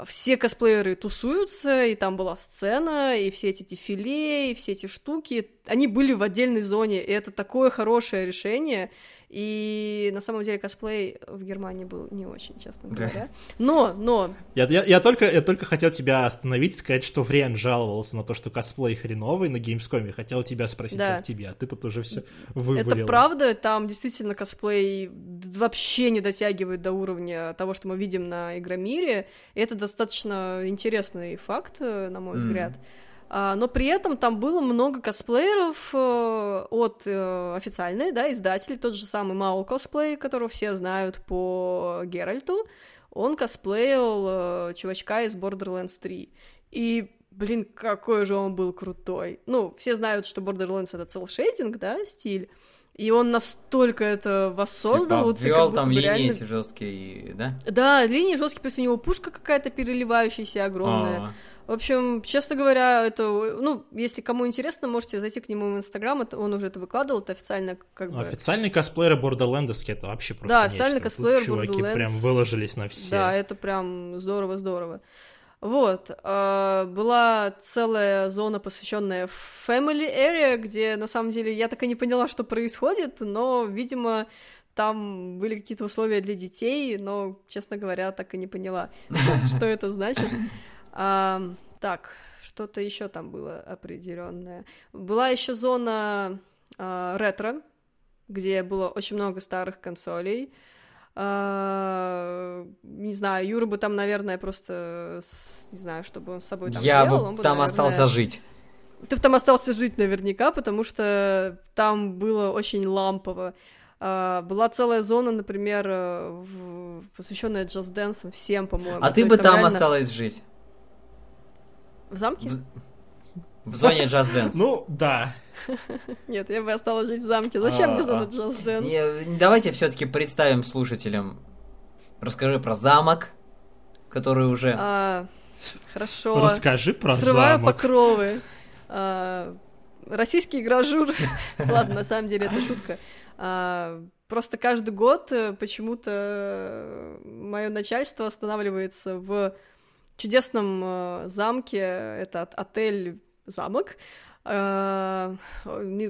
Speaker 3: все косплееры тусуются, и там была сцена, и все эти дефиле, и все эти штуки, они были в отдельной зоне, и это такое хорошее решение, и на самом деле косплей в Германии был не очень, честно говоря. Но, но...
Speaker 1: Я, я, я, только, я только хотел тебя остановить, сказать, что Врен жаловался на то, что косплей хреновый на Gamescom. Хотел тебя спросить, да. как тебе, а ты тут уже все вывалил.
Speaker 3: Это правда, там действительно косплей вообще не дотягивает до уровня того, что мы видим на Игромире. И это достаточно интересный факт, э, на мой mm. взгляд. Но при этом там было много косплееров э, от э, официальной, да, издателей, тот же самый Мао косплей, которого все знают по Геральту, он косплеил э, чувачка из Borderlands 3. И, блин, какой же он был крутой. Ну, все знают, что Borderlands — это целшейдинг, да, стиль, и он настолько это воссоздал.
Speaker 2: Типа, вот, там линии реально... эти жесткие, да?
Speaker 3: Да, линии жесткие, плюс у него пушка какая-то переливающаяся огромная. А-а-а. В общем, честно говоря, это, ну, если кому интересно, можете зайти к нему в Инстаграм, это, он уже это выкладывал, это официально как бы...
Speaker 1: Официальный косплеер Бордерлендовский, это вообще просто
Speaker 3: Да, официальный косплеер
Speaker 1: Чуваки прям выложились на все.
Speaker 3: Да, это прям здорово-здорово. Вот, э, была целая зона, посвященная Family Area, где на самом деле я так и не поняла, что происходит, но, видимо, там были какие-то условия для детей, но, честно говоря, так и не поняла, что это значит. А, так, что-то еще там было определенное. Была еще зона а, ретро, где было очень много старых консолей. А, не знаю, Юра бы там, наверное, просто, не знаю, чтобы он с собой там
Speaker 2: Я
Speaker 3: делал,
Speaker 2: бы там наверное... остался жить.
Speaker 3: Ты бы там остался жить наверняка, потому что там было очень лампово. Uh, была целая зона, например, э, в... посвященная джаз-дэнсам всем, по-моему.
Speaker 2: А ты бы там, там реально... осталась жить?
Speaker 3: В замке?
Speaker 2: В, в зоне Just Dance.
Speaker 1: Ну, да.
Speaker 3: Нет, я бы осталась жить в замке. Зачем мне зона Just Dance?
Speaker 2: Давайте все-таки представим слушателям. Расскажи про замок, который уже...
Speaker 3: А, хорошо.
Speaker 1: Расскажи про
Speaker 3: Срываю
Speaker 1: замок.
Speaker 3: покровы. А, российский гражур. Ладно, на самом деле это шутка. А, просто каждый год э, почему-то мое начальство останавливается в чудесном э, замке, это отель «Замок», э,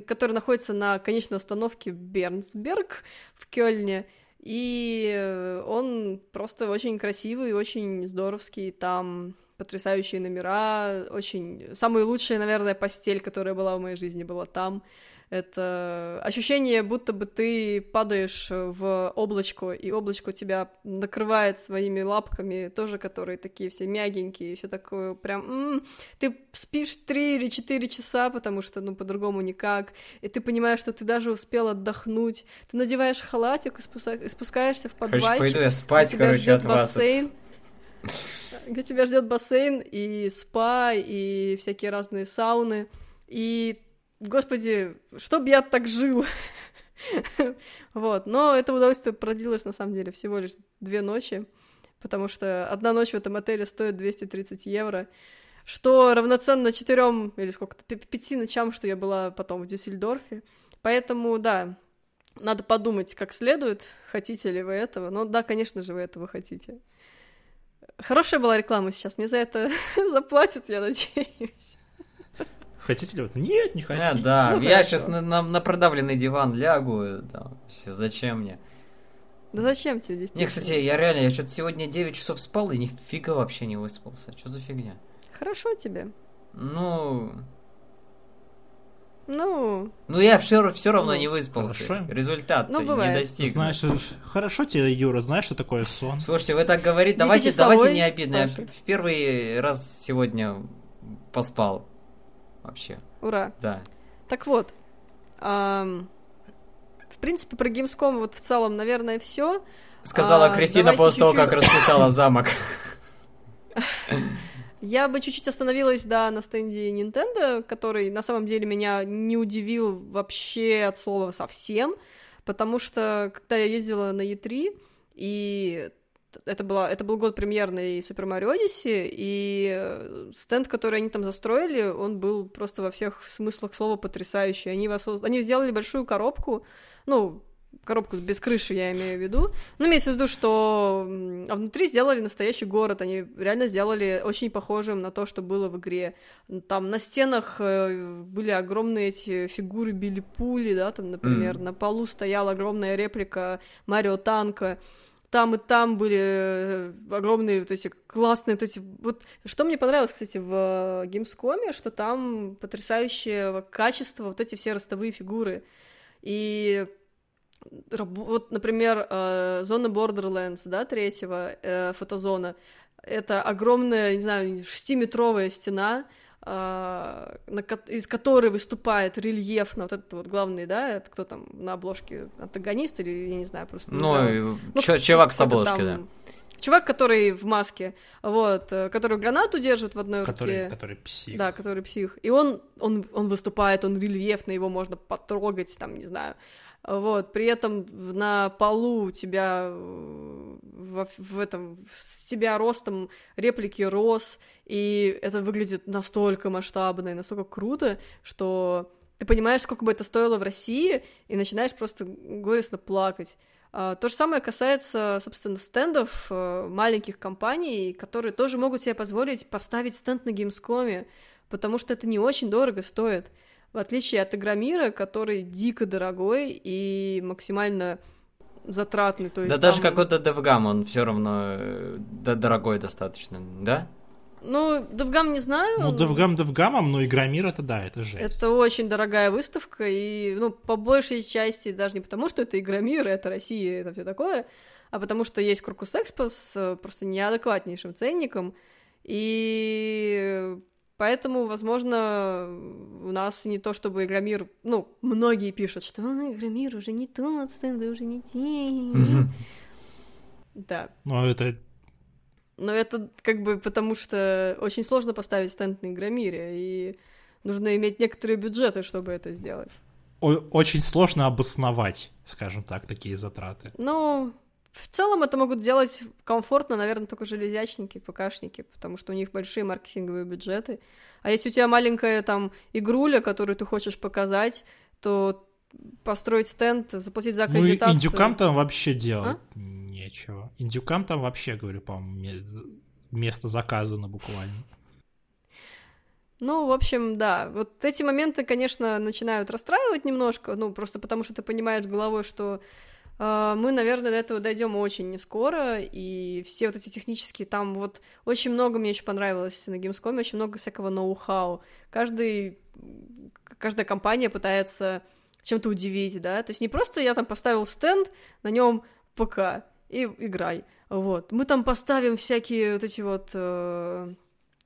Speaker 3: который находится на конечной остановке Бернсберг в Кёльне, и он просто очень красивый, очень здоровский, там потрясающие номера, очень... Самая лучшая, наверное, постель, которая была в моей жизни, была там. Это ощущение, будто бы ты падаешь в облачко, и облачко тебя накрывает своими лапками, тоже которые такие все мягенькие, все такое прям... М-м, ты спишь три или четыре часа, потому что, ну, по-другому никак, и ты понимаешь, что ты даже успел отдохнуть. Ты надеваешь халатик и, спуска... и спускаешься в подвальчик. Короче,
Speaker 2: пойду я спать, короче, от
Speaker 3: бассейн. где тебя ждет бассейн и спа, и всякие разные сауны. И господи, чтоб я так жил. вот, но это удовольствие продлилось, на самом деле, всего лишь две ночи, потому что одна ночь в этом отеле стоит 230 евро, что равноценно четырем или сколько-то, пяти ночам, что я была потом в Дюссельдорфе. Поэтому, да, надо подумать как следует, хотите ли вы этого. Ну да, конечно же, вы этого хотите. Хорошая была реклама сейчас, мне за это заплатят, я надеюсь.
Speaker 1: Хотите ли вы это? Нет, не хотите.
Speaker 2: А, да, ну, я хорошо. сейчас на, на, на продавленный диван лягу, да, все, зачем мне?
Speaker 3: Да зачем тебе здесь?
Speaker 2: Не, кстати, я реально, я что-то сегодня 9 часов спал и нифига вообще не выспался. Что за фигня?
Speaker 3: Хорошо тебе.
Speaker 2: Ну...
Speaker 3: Ну...
Speaker 2: Ну, я все, все равно ну, не выспался. Хорошо. Результат ну, не достиг.
Speaker 1: Знаешь, хорошо тебе, Юра, знаешь, что такое сон?
Speaker 2: Слушайте, вы так говорите, давайте, давайте не обидно. Я в первый раз сегодня поспал вообще.
Speaker 3: Ура.
Speaker 2: Да.
Speaker 3: Так вот, эм, в принципе, про Gamescom вот в целом, наверное, все.
Speaker 2: Сказала а, Кристина после того, как расписала замок.
Speaker 3: Я бы чуть-чуть остановилась, да, на стенде Nintendo, который на самом деле меня не удивил вообще от слова совсем, потому что когда я ездила на E3, и это, была, это был год премьерной Super Mario Odyssey, и э, стенд, который они там застроили, он был просто во всех смыслах слова потрясающий. Они, воссоз... они сделали большую коробку, ну, коробку без крыши, я имею в виду. Ну, имеется в виду, что а внутри сделали настоящий город, они реально сделали очень похожим на то, что было в игре. Там на стенах э, были огромные эти фигуры Билли Пули, да, там, например, mm. на полу стояла огромная реплика Марио Танка там и там были э, огромные вот эти классные вот эти... Вот что мне понравилось, кстати, в Gamescom, что там потрясающее качество, вот эти все ростовые фигуры. И вот, например, э, зона Borderlands, да, третьего, э, фотозона, это огромная, не знаю, шестиметровая стена, на, из которой выступает рельеф на вот этот вот главный, да, это кто там на обложке, антагонист или, я не знаю, просто...
Speaker 2: Ну, ну чувак с обложки, там, да.
Speaker 3: Чувак, который в маске, вот, э, который гранату держит в одной
Speaker 1: который,
Speaker 3: руке.
Speaker 1: Который псих.
Speaker 3: Да, который псих. И он, он, он выступает, он рельефный, его можно потрогать, там, не знаю, вот, при этом на полу у тебя э, в, в этом, с тебя ростом реплики рос, и это выглядит настолько масштабно и настолько круто, что ты понимаешь, сколько бы это стоило в России, и начинаешь просто горестно плакать. А, то же самое касается, собственно, стендов э, маленьких компаний, которые тоже могут себе позволить поставить стенд на Gamescom, потому что это не очень дорого стоит в отличие от Игромира, который дико дорогой и максимально затратный. То есть
Speaker 2: да
Speaker 3: там...
Speaker 2: даже какой-то DevGam, он все равно э, дорогой достаточно, да?
Speaker 3: Ну, DevGam не знаю.
Speaker 1: Ну, DevGam DevGam, но Игромир это да, это жесть.
Speaker 3: Это очень дорогая выставка, и, ну, по большей части даже не потому, что это Игромир, это Россия, это все такое, а потому что есть Крокус Экспо с э, просто неадекватнейшим ценником, и Поэтому, возможно, у нас не то чтобы Игромир... Ну, многие пишут, что ну, Игромир уже не тот, стенды уже не те. Да.
Speaker 1: Но это...
Speaker 3: Но это как бы потому, что очень сложно поставить стенд на Игромире, и нужно иметь некоторые бюджеты, чтобы это сделать.
Speaker 1: Очень сложно обосновать, скажем так, такие затраты.
Speaker 3: Ну, в целом это могут делать комфортно, наверное, только железячники, ПКшники, потому что у них большие маркетинговые бюджеты. А если у тебя маленькая там игруля, которую ты хочешь показать, то построить стенд, заплатить за
Speaker 1: Ну,
Speaker 3: аккредитацию.
Speaker 1: индюкам там вообще делать
Speaker 3: А?
Speaker 1: нечего. Индюкам там вообще, говорю, по-моему, ме- место заказано буквально.
Speaker 3: Ну, в общем, да. Вот эти моменты, конечно, начинают расстраивать немножко, ну, просто потому что ты понимаешь головой, что мы, наверное, до этого дойдем очень не скоро, и все вот эти технические, там вот очень много мне еще понравилось на Gamescom, очень много всякого ноу-хау. Каждый, каждая компания пытается чем-то удивить, да, то есть не просто я там поставил стенд, на нем ПК, и играй, вот. Мы там поставим всякие вот эти вот... э,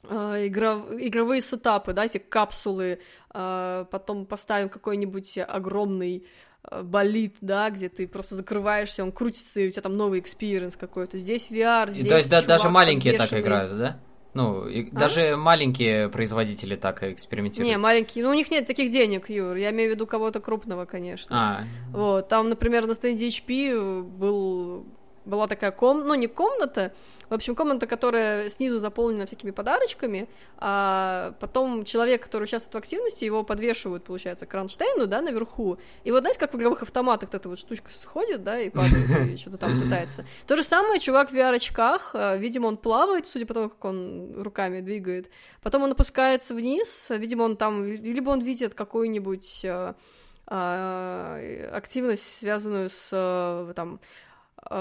Speaker 3: э, игров- игровые сетапы, да, эти капсулы, э, потом поставим какой-нибудь огромный болит, да, где ты просто закрываешься, он крутится, и у тебя там новый experience какой-то. Здесь VR,
Speaker 2: И
Speaker 3: здесь
Speaker 2: То есть да- даже маленькие так играют, да? Ну, и
Speaker 3: А?
Speaker 2: даже маленькие производители так экспериментируют.
Speaker 3: Не, маленькие, ну у них нет таких денег, Юр, я имею в виду кого-то крупного, конечно.
Speaker 2: А,
Speaker 3: Вот, там, например, на стенде HP был, была такая ком... ну, не комната, в общем, комната, которая снизу заполнена всякими подарочками, а потом человек, который участвует в активности, его подвешивают, получается, к кронштейну, да, наверху, и вот, знаете, как в игровых автоматах вот эта вот штучка сходит, да, и падает, и что-то там пытается. То же самое, чувак в VR-очках, э, видимо, он плавает, судя по тому, как он руками двигает, потом он опускается вниз, видимо, он там, либо он видит какую-нибудь э, а, активность, связанную с там а,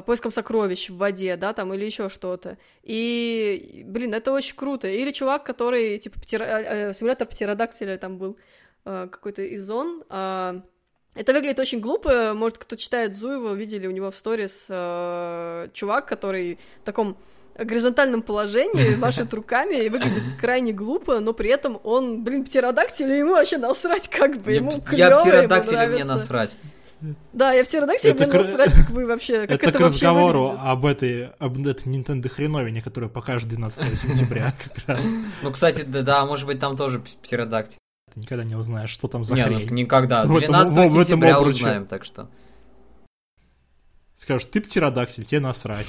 Speaker 3: поиском сокровищ в воде, да, там, или еще что-то. И, блин, это очень круто. Или чувак, который, типа, птера- э, э, симулятор птеродактиля там был э, какой-то из зон. а, это выглядит очень глупо. Может, кто читает Зуева, видели у него в сторис э, чувак, который в таком горизонтальном положении, машет руками и выглядит крайне глупо, но при этом он, блин, птеродактиль, и ему вообще насрать, как бы, ему
Speaker 2: я
Speaker 3: клёво, ему
Speaker 2: птеродактилю мне насрать.
Speaker 3: Да, я птеродактиль,
Speaker 1: Это
Speaker 3: мне
Speaker 1: к-
Speaker 3: насрать, как вы вообще, как
Speaker 1: это,
Speaker 3: это,
Speaker 1: к
Speaker 3: вообще
Speaker 1: разговору
Speaker 3: выглядит.
Speaker 1: об этой, об этой Nintendo хреновине, которая покажет 12 сентября как раз.
Speaker 2: Ну, кстати, да, да, может быть, там тоже п- птеродактиль.
Speaker 1: Ты никогда не узнаешь, что там за
Speaker 2: Не, ну,
Speaker 1: хрень.
Speaker 2: никогда.
Speaker 1: В этом-
Speaker 2: 12
Speaker 1: в- в этом
Speaker 2: сентября узнаем, так что.
Speaker 1: Скажешь, ты птеродактиль, тебе насрать.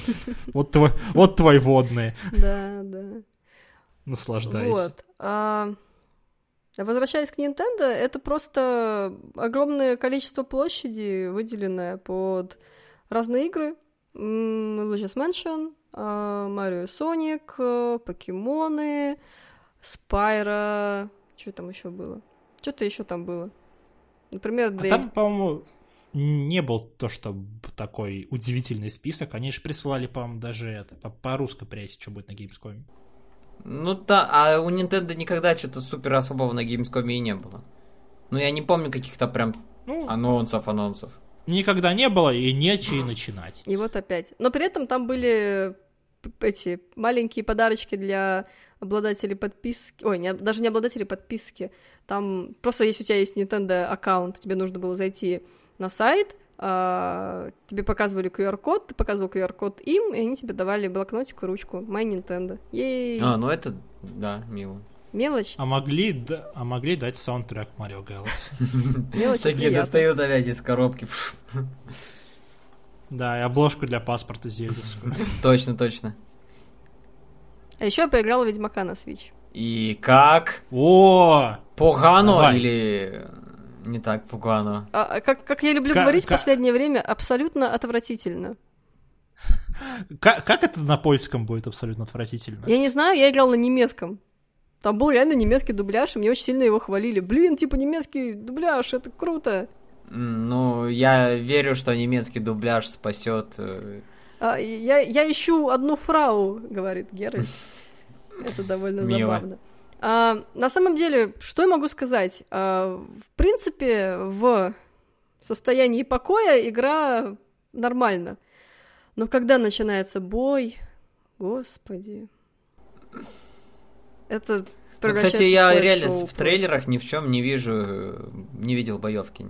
Speaker 1: Вот твой, вот твои водные.
Speaker 3: Да, да.
Speaker 1: Наслаждайся.
Speaker 3: Вот. А, Возвращаясь к Nintendo, это просто огромное количество площади, выделенное под разные игры. Luigi's Mansion, а, и Sonic, э, покемоны, Спайра. Что там еще было? Что-то еще там было. Например,
Speaker 1: А там, по-моему, не был то, что такой удивительный список. Они же присылали, по-моему, даже это, по- по русской прессе, что будет на Gamescom.
Speaker 2: Ну да, а у Nintendo никогда что-то супер особого на Gamescom и не было. Ну, я не помню каких-то прям
Speaker 1: Ну,
Speaker 2: анонсов, анонсов.
Speaker 1: никогда не было и нечего и начинать.
Speaker 3: И вот опять. Но при этом там были п- эти маленькие подарочки для обладателей подписки. Ой, не, даже не обладателей подписки. Там просто если у тебя есть Nintendo аккаунт, тебе нужно было зайти на сайт, тебе показывали QR-код, ты показывал QR-код им, и они тебе давали блокнотик и ручку. My Nintendo. Ей,
Speaker 2: А, ну это, да, мило.
Speaker 3: мелочь,
Speaker 1: А могли, да- а могли дать саундтрек Mario Galaxy.
Speaker 3: мелочь
Speaker 2: Такие достают опять из коробки.
Speaker 1: Да, и обложку для паспорта зельдовскую.
Speaker 2: Точно, точно.
Speaker 3: А еще я поиграла в Ведьмака на Switch.
Speaker 2: И как?
Speaker 1: О!
Speaker 2: Погано или не так погано?
Speaker 3: А, а как, как я люблю
Speaker 1: Ка-
Speaker 3: говорить в последнее время, абсолютно отвратительно.
Speaker 1: Как, как это на польском будет абсолютно отвратительно?
Speaker 3: Я не знаю, я играл на немецком. Там был реально немецкий дубляж, и мне очень сильно его хвалили. Блин, типа немецкий дубляж, это круто.
Speaker 2: Ну, я верю, что немецкий дубляж спасет. э,
Speaker 3: А, я, я ищу одну фрау, говорит Геральт. Это довольно забавно. А, на самом деле, что я могу сказать? А, в принципе, в состоянии покоя игра нормально. Но когда начинается бой, господи, это
Speaker 2: Ну, кстати, я реально
Speaker 3: слайд-шоу
Speaker 2: в трейлерах ни в чем не вижу, не видел боевки.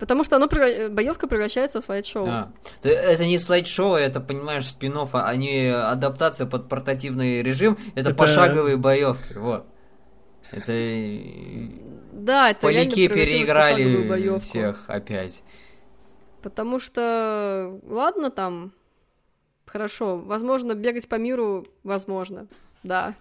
Speaker 3: Потому что оно превра- боевка превращается в слайд-шоу.
Speaker 2: А. Это не слайд-шоу, это, понимаешь, спин а не адаптация под портативный режим, это,
Speaker 1: Это-
Speaker 2: пошаговые боевки, вот. Это э,
Speaker 3: Да, это
Speaker 2: поляки переиграли всех опять.
Speaker 3: Потому что, ладно, там, хорошо, возможно, бегать по миру, возможно, да.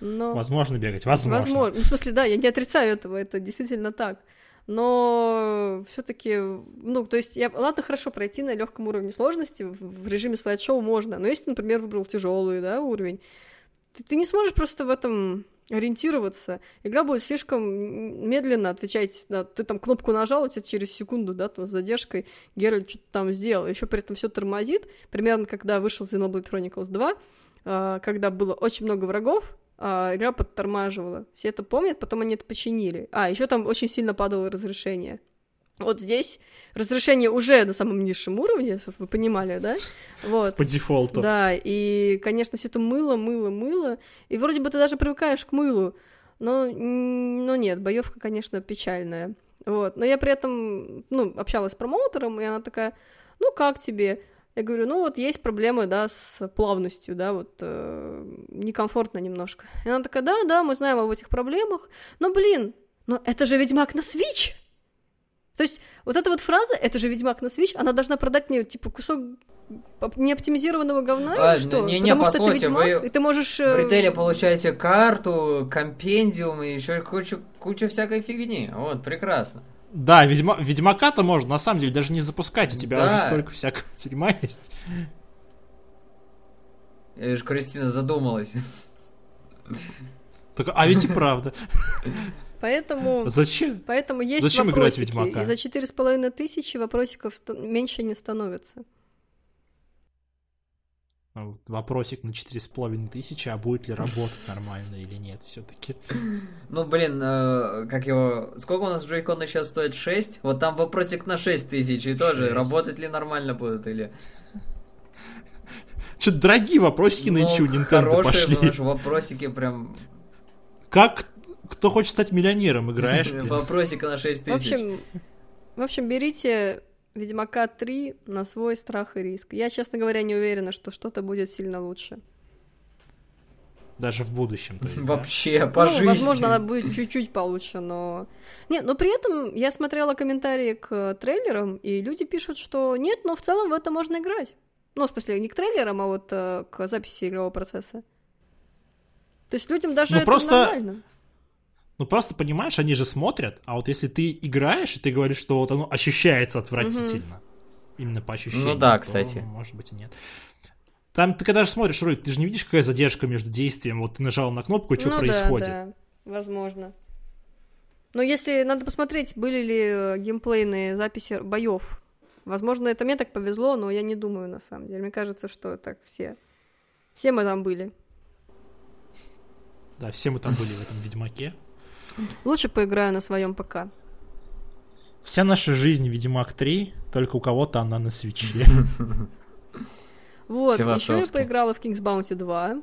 Speaker 3: Но...
Speaker 1: Возможно бегать, возможно.
Speaker 3: Возможно. Ну, в смысле, да, я не отрицаю этого, это действительно так. Но все-таки, ну, то есть, я, ладно, хорошо пройти на легком уровне сложности в, режиме слайд-шоу можно, но если, например, выбрал тяжелый, да, уровень, ты, ты не сможешь просто в этом ориентироваться. Игра будет слишком медленно отвечать. Да, ты там кнопку нажал, у тебя через секунду, да, там с задержкой Геральт что-то там сделал. Еще при этом все тормозит. Примерно когда вышел Xenoblade Chronicles 2, э, когда было очень много врагов, игра подтормаживала. Все это помнят, потом они это починили. А, еще там очень сильно падало разрешение. Вот здесь разрешение уже на самом низшем уровне, чтобы вы понимали, да? Вот.
Speaker 1: По дефолту.
Speaker 3: Да, и, конечно, все это мыло, мыло, мыло. И вроде бы ты даже привыкаешь к мылу. Но, но нет, боевка, конечно, печальная. Вот. Но я при этом, ну, общалась с промоутером, и она такая, ну, как тебе? Я говорю, ну, вот есть проблемы, да, с плавностью, да, вот э, некомфортно немножко. И она такая, да, да, мы знаем об этих проблемах, но, блин, но это же Ведьмак на Switch! То есть вот эта вот фраза, это же Ведьмак на Switch, она должна продать мне, типа, кусок неоптимизированного говна
Speaker 2: А,
Speaker 3: или что?
Speaker 2: не- не,
Speaker 3: Потому что это Ведьмак,
Speaker 2: вы
Speaker 3: и ты можешь...
Speaker 2: В
Speaker 3: э,
Speaker 2: ритейле получаете карту, компендиум и еще кучу, кучу всякой фигни. Вот, прекрасно.
Speaker 1: Да, Ведьма... Ведьмака-то можно, на самом деле, даже не запускать, у тебя
Speaker 2: Да.
Speaker 1: уже столько всякого дерьма есть.
Speaker 2: Я вижу, Кристина задумалась.
Speaker 1: Так, а ведь и правда.
Speaker 3: Поэтому...
Speaker 1: Зачем?
Speaker 3: Поэтому есть
Speaker 1: Зачем играть в
Speaker 3: вопросики,
Speaker 1: Ведьмака?
Speaker 3: и за четыре с половиной тысячи вопросиков меньше не становится.
Speaker 1: А вот Вопросик на 4,5 тысячи, а будет ли работать нормально или нет все-таки.
Speaker 2: Ну, блин, э, как его... Сколько у нас джойконы сейчас стоит? 6? Вот там вопросик на 6 тысяч, и тоже,
Speaker 1: Шесть.
Speaker 2: работать ли нормально будут, или...
Speaker 1: Что-то дорогие вопросики
Speaker 2: Ну,
Speaker 1: нынче у Nintendo
Speaker 2: хорошие,
Speaker 1: пошли.
Speaker 2: потому что вопросики прям...
Speaker 1: Как кто хочет стать миллионером, играешь?
Speaker 2: Вопросик на 6
Speaker 3: В
Speaker 2: тысяч.
Speaker 3: общем, в общем, берите Ведьмака 3 на свой страх и риск. Я, честно говоря, не уверена, что что-то будет сильно лучше.
Speaker 1: Даже в будущем, то есть, да?
Speaker 2: Вообще, по
Speaker 3: ну,
Speaker 2: жизни.
Speaker 3: возможно, она будет чуть-чуть получше, но... Нет, но при этом я смотрела комментарии к трейлерам, и люди пишут, что нет, но в целом в это можно играть. Ну, в смысле, не к трейлерам, а вот э, к записи игрового процесса. То есть людям даже
Speaker 1: Ну,
Speaker 3: это
Speaker 1: просто-
Speaker 3: нормально.
Speaker 1: Ну просто понимаешь, они же смотрят, а вот если ты играешь, и ты говоришь, что вот оно ощущается отвратительно, именно по ощущениям,
Speaker 2: Ну да,
Speaker 1: то,
Speaker 2: кстати.
Speaker 1: может быть и нет. Там ты когда же смотришь ролик, ты же не видишь, какая задержка между действием, вот ты нажал на кнопку, и что
Speaker 3: ну,
Speaker 1: происходит.
Speaker 3: Да, да, возможно. Но если надо посмотреть, были ли э, геймплейные записи боев. Возможно, это мне так повезло, но я не думаю на самом деле. Мне кажется, что так все. Все мы там были.
Speaker 1: Да, все мы там были в этом Ведьмаке.
Speaker 3: Лучше поиграю на своем ПК.
Speaker 1: Вся наша жизнь Ведьмак 3, только у кого-то она на свече.
Speaker 3: Вот, еще я поиграла в King's Bounty 2.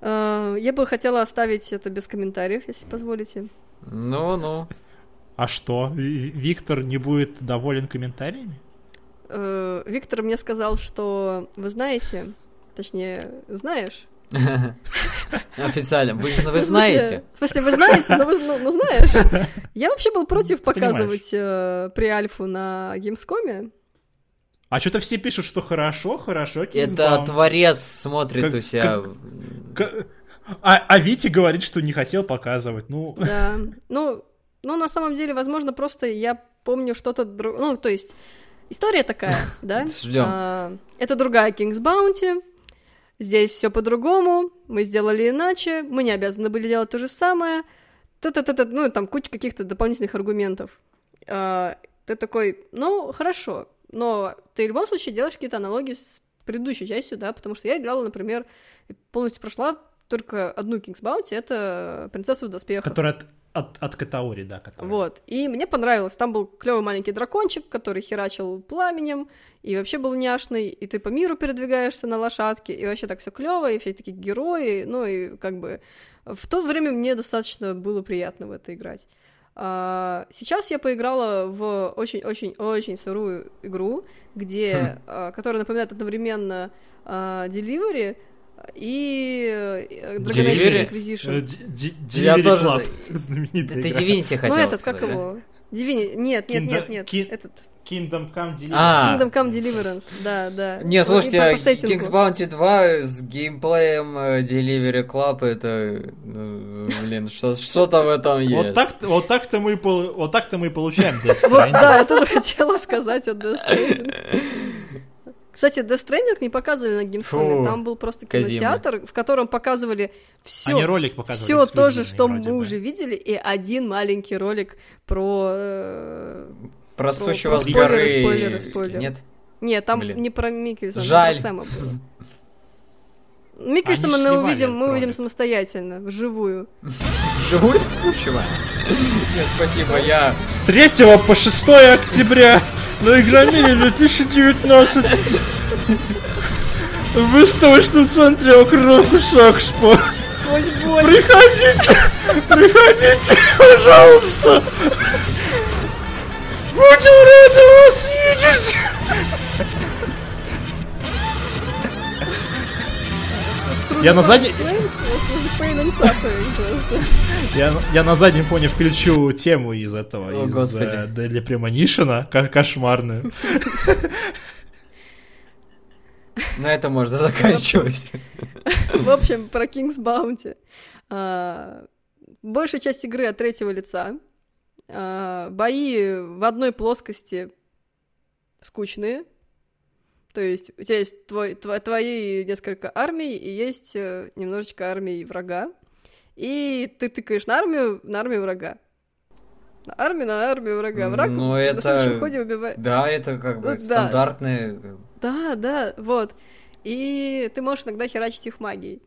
Speaker 3: Э, Я бы хотела оставить это без комментариев, если позволите.
Speaker 2: Ну-ну.
Speaker 1: А что, Ви- Виктор не будет доволен комментариями?
Speaker 3: Э, Виктор мне сказал, что вы знаете, точнее, знаешь,
Speaker 2: Официально. Вы, же- вы знаете.
Speaker 3: В смысле, вы знаете, но вы ну, ну, знаешь. Я вообще был против показывать э, при-альфу на Gamescom.
Speaker 1: А что-то все пишут, что хорошо, хорошо,
Speaker 2: Это
Speaker 1: Kingsbound.
Speaker 2: творец смотрит
Speaker 1: Как-
Speaker 2: у себя.
Speaker 1: К- А, а Витя говорит, что не хотел показывать. Ну,
Speaker 3: Да. Ну, ну, на самом деле, возможно, просто я помню что-то другое. Ну, то есть, история такая, да?
Speaker 2: Ждём.
Speaker 3: А, Это другая King's Bounty. Здесь все по-другому. Мы сделали иначе. Мы не обязаны были делать то же самое. Та-та-та-та. Ну, там куча каких-то дополнительных аргументов. А, Ты такой, ну, хорошо. Но ты в любом случае делаешь какие-то аналогии с предыдущей частью, да, потому что я играла, например, полностью прошла только одну King's Bounty, это «Принцессу в доспехах».
Speaker 1: который от, от, Катаори, да. который-
Speaker 3: Вот. И мне понравилось. Там был клевый маленький дракончик, который херачил пламенем, и вообще был няшный, и ты по миру передвигаешься на лошадке, и вообще так все клево, и все такие герои, ну и как бы в то время мне достаточно было приятно в это играть. А, сейчас я поиграла в очень-очень-очень сырую игру, где, а, которая напоминает одновременно а, Delivery и э, Dragon Age.
Speaker 1: Э,
Speaker 2: Я тоже-
Speaker 1: Club, знаменитая
Speaker 2: Ты. Divinity
Speaker 3: Ну,
Speaker 2: хотел
Speaker 3: этот,
Speaker 2: сказать,
Speaker 3: как его? Дивини... Нет, нет, нет, нет. Этот.
Speaker 1: Kingdom Come Deliverance.
Speaker 2: А,
Speaker 3: Kingdom Come Deliverance, да, да.
Speaker 2: Не,
Speaker 3: Ну,
Speaker 2: слушайте, а. King's Bounty 2 с геймплеем э, Delivery Club, это, ну, блин, что- что-то в этом есть.
Speaker 1: Вот так, вот так-то мы, вот так-то мы и получаем Death
Speaker 3: Вот,
Speaker 1: Stranding.
Speaker 3: да, я тоже хотела сказать о Death Stranding. Кстати, Death Stranding не показывали на Gamescom, там был просто
Speaker 2: Казима.
Speaker 3: кинотеатр, в котором показывали все,
Speaker 1: Они ролик показывали
Speaker 3: все то же, что мы
Speaker 1: бы.
Speaker 3: уже видели, и один маленький ролик про... э,
Speaker 2: Про
Speaker 3: про-
Speaker 2: сущего
Speaker 3: про
Speaker 2: с
Speaker 3: спойлеры,
Speaker 2: горы.
Speaker 3: спойлеры, спойлеры.
Speaker 2: Нет?
Speaker 3: Нет, там
Speaker 2: Блин.
Speaker 3: не про Микельсона,
Speaker 2: Жаль.
Speaker 3: про Сэма было. Микельсона мы увидим, мы увидим самостоятельно, вживую.
Speaker 2: Живой сущего? Нет, спасибо, я...
Speaker 1: С 3 по 6 октября на Игромире 2019 в выставочном центре округа Шакшпо.
Speaker 3: Сквозь боль.
Speaker 1: Приходите, приходите, пожалуйста. Будем рады вас видеть. Я на
Speaker 3: просто.
Speaker 1: Я, я на заднем фоне включу тему из этого,
Speaker 2: О,
Speaker 1: из
Speaker 2: Господи.
Speaker 1: э, Premonition, ко- кошмарную.
Speaker 2: На этом можно заканчивать.
Speaker 3: В общем, про King's Bounty. А, Большая часть игры от третьего лица. А, Бои в одной плоскости скучные. То есть у тебя есть твой, тво- твои несколько армий, и есть э, немножечко армий врага. И ты тыкаешь на армию, на армию врага. На армию, на армию врага. Враг
Speaker 2: Ну,
Speaker 3: на
Speaker 2: это-
Speaker 3: следующем ходе убивает.
Speaker 2: Да, это как бы
Speaker 3: Ну, да.
Speaker 2: стандартные...
Speaker 3: Да, да, вот. И ты можешь иногда херачить их магией.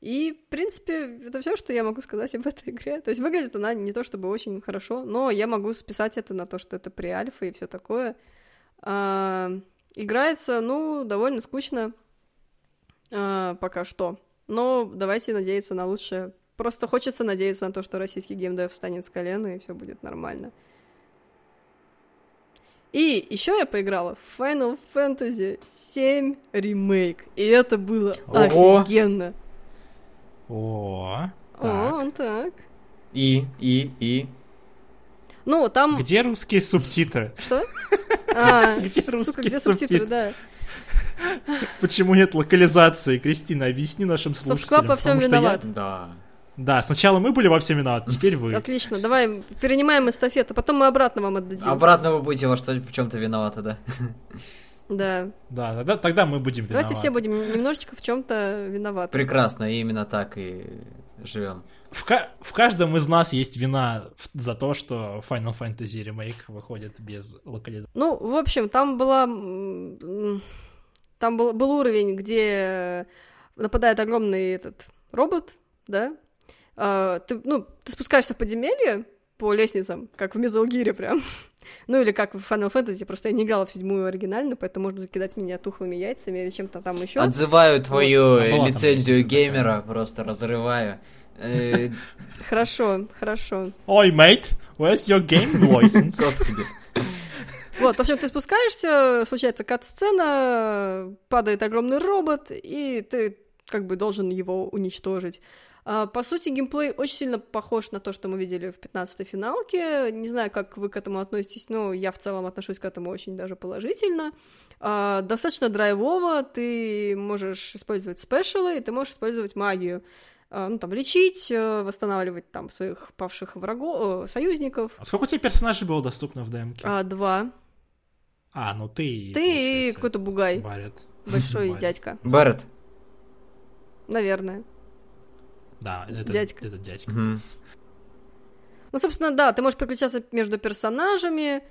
Speaker 3: И, в принципе, это все, что я могу сказать об этой игре. То есть выглядит она не то чтобы очень хорошо, но я могу списать это на то, что это при альфа и все такое. Играется, ну, довольно скучно а, пока что. Но давайте надеяться на лучшее. Просто хочется надеяться на то, что российский геймдев встанет с колена и все будет нормально. И еще я поиграла в Final Fantasy 7 ремейк. И это было
Speaker 2: Ого!
Speaker 3: офигенно.
Speaker 1: О,
Speaker 3: О,
Speaker 1: так.
Speaker 3: он так.
Speaker 2: И, и, и...
Speaker 3: Ну, там...
Speaker 1: Где русские субтитры?
Speaker 3: Что? А,
Speaker 1: Где
Speaker 3: сука,
Speaker 1: русские
Speaker 3: где субтитры,
Speaker 1: субтитры?
Speaker 3: да.
Speaker 1: Почему нет локализации? Кристина, объясни нашим слушателям.
Speaker 3: Softclub во всем
Speaker 1: я-
Speaker 3: виноват.
Speaker 2: Да.
Speaker 1: Да, сначала мы были во всем виноваты, теперь вы.
Speaker 3: Отлично, давай перенимаем эстафету, потом мы обратно вам отдадим.
Speaker 2: Обратно вы будете во что в чем-то виноваты, да?
Speaker 3: Да.
Speaker 1: Да, тогда, тогда мы будем виноваты.
Speaker 3: Давайте все будем немножечко в чем-то виноваты.
Speaker 2: Прекрасно, и именно так и живем.
Speaker 1: В, ка- в каждом из нас есть вина за то, что Final Fantasy Remake выходит без локализации.
Speaker 3: Ну, в общем, там была... Там был, был уровень, где нападает огромный этот робот, да? А, ты, ну, ты спускаешься в подземелье по лестницам, как в Metal Gear прям. Ну, или как в Final Fantasy, просто я не играла в седьмую оригинальную, поэтому можно закидать меня тухлыми яйцами или чем-то там еще.
Speaker 2: Отзываю твою
Speaker 1: А была там
Speaker 2: лицензию
Speaker 1: лестница
Speaker 2: геймера, просто разрываю. Э,
Speaker 3: Хорошо, хорошо.
Speaker 1: Ой, mate, where's your game license?
Speaker 2: Господи.
Speaker 3: Вот, в общем, ты спускаешься, случается кат-сцена, падает огромный робот, и ты как бы должен его уничтожить. А, по сути, геймплей очень сильно похож на то, что мы видели в 15-й финалке. Не знаю, как вы к этому относитесь, но я в целом отношусь к этому очень даже положительно. А, достаточно драйвово, ты можешь использовать спешалы, и ты можешь использовать магию. А, ну, там, лечить, э, восстанавливать там своих павших врагов, э, союзников.
Speaker 1: А сколько у тебя персонажей было доступно в демке?
Speaker 3: А, два.
Speaker 1: А, ну ты...
Speaker 3: Ты и какой-то бугай.
Speaker 1: Барет.
Speaker 3: Большой
Speaker 1: Барет.
Speaker 3: дядька,
Speaker 2: Барретт.
Speaker 3: наверное.
Speaker 1: Да, это
Speaker 3: Дядька.
Speaker 1: Это дядька.
Speaker 2: Мгм.
Speaker 3: Ну, собственно, да, ты можешь переключаться между персонажами.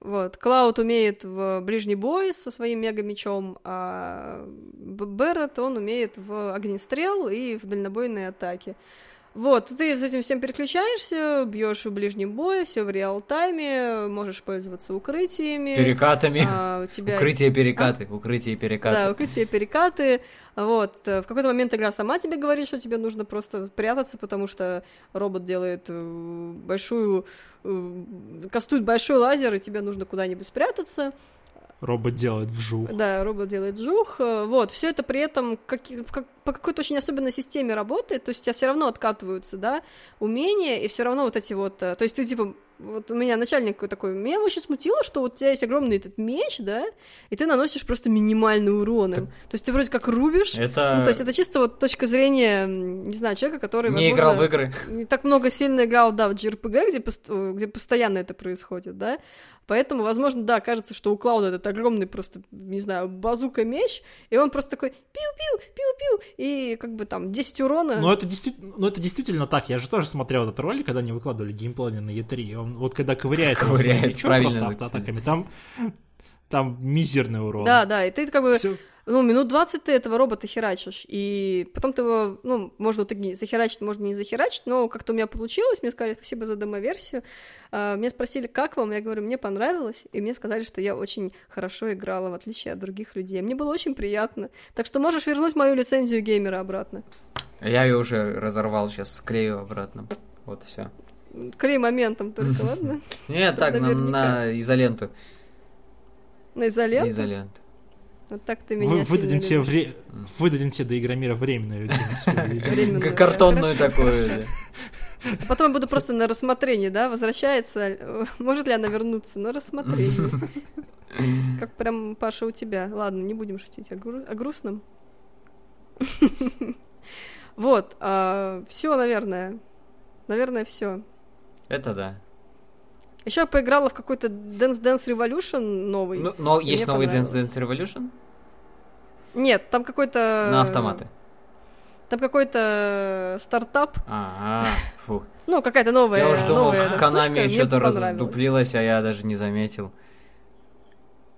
Speaker 3: Вот. Клауд умеет в ближний бой со своим мега-мечом, а Беррет, он умеет в огнестрел и в дальнобойные атаки. Вот, ты с этим всем переключаешься, бьешь в ближнем бое, все в реал-тайме, можешь пользоваться укрытиями.
Speaker 2: Перекатами.
Speaker 3: а, у тебя
Speaker 2: Укрытие перекаты. Укрытие
Speaker 3: Да,
Speaker 2: перекаты.
Speaker 3: укрытие, перекаты. Вот. э, В какой-то момент игра сама тебе говорит, что тебе нужно просто прятаться, потому что робот делает э, большую... э, Кастует большой лазер, и тебе нужно куда-нибудь спрятаться.
Speaker 1: Робот делает вжух.
Speaker 3: Да, робот делает жух. э, Вот, все это при этом как, как- по какой-то очень особенной системе работает. То есть у тебя все равно откатываются, да, умения, и все равно вот эти вот. э, То есть ты типа вот у меня начальник такой, меня очень смутило, что вот у тебя есть огромный этот меч, да, и ты наносишь просто минимальный урон им. То есть ты вроде как рубишь.
Speaker 2: Это...
Speaker 3: Ну, то есть это чисто вот точка зрения, не знаю, человека, который,
Speaker 2: Не
Speaker 3: возможно,
Speaker 2: играл в игры.
Speaker 3: не так много сильно играл, да, в JRPG, где, пост- где постоянно это происходит, да. Поэтому, возможно, да, кажется, что у Клауда этот огромный просто, не знаю, базука-меч, и он просто такой пиу-пиу, пиу-пиу, и как бы там 10 урона.
Speaker 1: Но это, действительно, ну, это действительно так. Я же тоже смотрел этот ролик, когда они выкладывали геймплей на E3. Он вот когда ковыряет,
Speaker 2: Ковыряет,
Speaker 1: своим мечом
Speaker 2: правильно
Speaker 1: просто автоатаками, там, там мизерный урон.
Speaker 3: Да, да, и ты как бы,
Speaker 1: Всё.
Speaker 3: Ну, минут 20 ты этого робота херачишь, и потом ты его, ну, можно вот захерачить, можно не захерачить, но как-то у меня получилось, мне сказали спасибо за демоверсию, А, меня спросили, как вам, я говорю, мне понравилось, и мне сказали, что я очень хорошо играла, в отличие от других людей, мне было очень приятно, так что можешь вернуть мою лицензию геймера обратно.
Speaker 2: Я ее уже разорвал, сейчас склею обратно. Вот все.
Speaker 3: Клей моментом только, ладно?
Speaker 2: Нет, так, на изоленту.
Speaker 3: На изоленту?
Speaker 2: На изоленту.
Speaker 3: Вот так ты меня
Speaker 1: выдадим, тебе вре... выдадим тебе до Игромира временную.
Speaker 3: Временную.
Speaker 2: Как картонную такую.
Speaker 3: А Потом я буду просто на рассмотрении, да, возвращается, может ли она вернуться на рассмотрении. Как прям, Паша, у тебя. Ладно, не будем шутить о, гру- о грустном. Вот, все, наверное. Наверное, все.
Speaker 2: Это да.
Speaker 3: Еще я поиграла в какой-то Dance Dance Revolution новый.
Speaker 2: Ну, но есть новый Dance. Dance Revolution
Speaker 3: Нет, там какой-то...
Speaker 2: на автоматы.
Speaker 3: Там какой-то стартап.
Speaker 2: А, фу.
Speaker 3: Ну, какая-то новая,
Speaker 2: Я уж думал, Канами что-то раздуплилось, а я даже не заметил.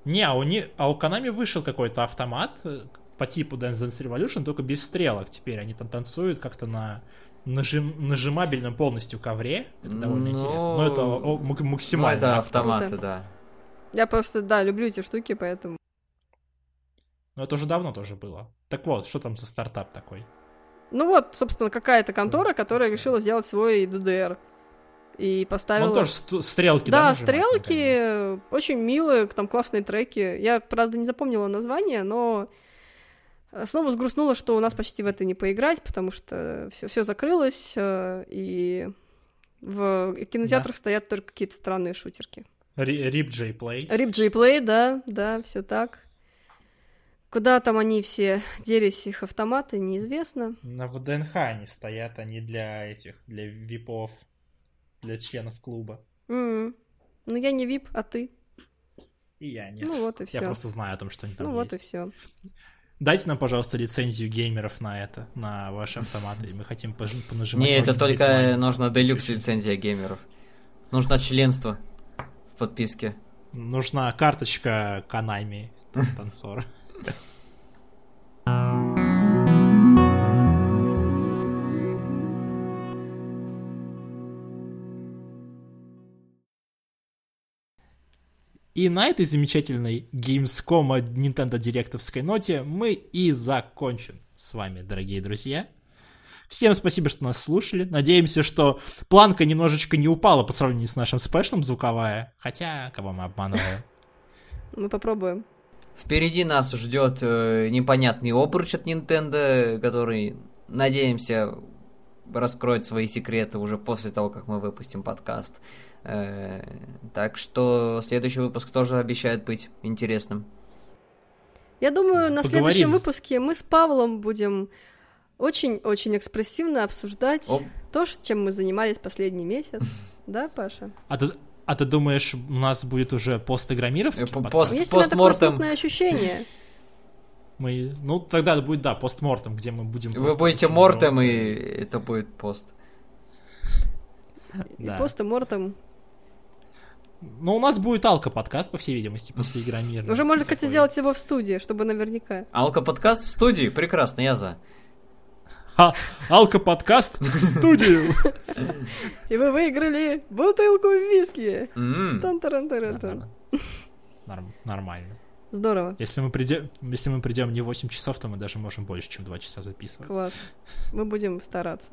Speaker 1: Не, а у, не... а у Konami вышел какой-то автомат э, по типу Dance Dance Revolution, только без стрелок теперь. Они там танцуют как-то на нажим... нажимабельном полностью ковре. Это довольно
Speaker 2: Ну,
Speaker 1: интересно. Но это о, мак-
Speaker 2: Ну,
Speaker 1: максимально.
Speaker 2: это
Speaker 1: авто.
Speaker 2: автоматы,
Speaker 3: Круто.
Speaker 2: да.
Speaker 3: Я просто, да, люблю эти штуки, поэтому...
Speaker 1: Но это уже давно тоже было. Так вот, что там за стартап такой?
Speaker 3: Ну вот, собственно, какая-то контора,
Speaker 1: Ну,
Speaker 3: которая
Speaker 1: всё.
Speaker 3: решила сделать свой ДДР. И поставила...
Speaker 1: Он тоже ст- стрелки, да?
Speaker 3: Да,
Speaker 1: нажимать, например?
Speaker 3: стрелки, очень милые, там классные треки. Я, правда, не запомнила название, но снова сгрустнула, что у нас почти в это не поиграть, потому что все, все закрылось, э, и в кинотеатрах стоят только какие-то странные шутерки.
Speaker 1: Ри- Rip J Play.
Speaker 3: Rip J Play, да, да, все так. Куда там они все делись, их автоматы, неизвестно.
Speaker 1: На ВДНХ они стоят, они для этих, для випов, для членов клуба.
Speaker 3: М. Ну, я не вип, а ты.
Speaker 1: И я нет.
Speaker 3: Ну вот и
Speaker 1: Я
Speaker 3: все.
Speaker 1: просто знаю о том, что они там
Speaker 3: Ну вот и
Speaker 1: есть.
Speaker 3: все.
Speaker 1: Дайте нам, пожалуйста, лицензию геймеров на это, на ваши автоматы. Мы хотим понажимать.
Speaker 2: Не, это только нужно делюкс лицензия геймеров. Нужно членство в подписке.
Speaker 1: Нужна карточка Канами танцора. И на этой замечательной Gamescom Nintendo директовской ноте мы и закончим с вами, дорогие друзья. Всем спасибо, что нас слушали. Надеемся, что планка немножечко не упала по сравнению с нашим спешлом звуковая. Хотя, кого мы обманываем.
Speaker 3: Мы попробуем.
Speaker 2: Впереди нас ждет э, непонятный обруч от Nintendo, который, надеемся, раскроет свои секреты уже после того, как мы выпустим подкаст. Э, так что следующий выпуск тоже обещает быть интересным.
Speaker 3: Я думаю, на
Speaker 1: Поговорим.
Speaker 3: следующем выпуске мы с Павлом будем очень-очень экспрессивно обсуждать
Speaker 2: Оп.
Speaker 3: то, чем мы занимались последний месяц. Да, Паша?
Speaker 1: А ты, а ты думаешь, у нас будет уже постиграммировский
Speaker 2: Э, пост-
Speaker 3: Есть у меня такое
Speaker 2: постмортем.
Speaker 3: смутное ощущение.
Speaker 1: Мы, ну, тогда будет, да, постмортом, где мы будем...
Speaker 2: Вы будете мортом, и это будет пост.
Speaker 3: И
Speaker 1: Да. Ну, у нас будет алка-подкаст, по всей видимости, после Игромира.
Speaker 3: Уже можно, кстати, сделать его в студии, чтобы наверняка.
Speaker 2: Алка-подкаст в студии? Прекрасно, я за.
Speaker 1: Ха, алка-подкаст в студию!
Speaker 3: И вы выиграли бутылку виски.
Speaker 1: Нормально. Норм- Нормально.
Speaker 3: Здорово.
Speaker 1: Если мы придем, если мы придем не 8 часов, то мы даже можем больше, чем 2 часа записывать.
Speaker 3: Класс. Мы будем стараться.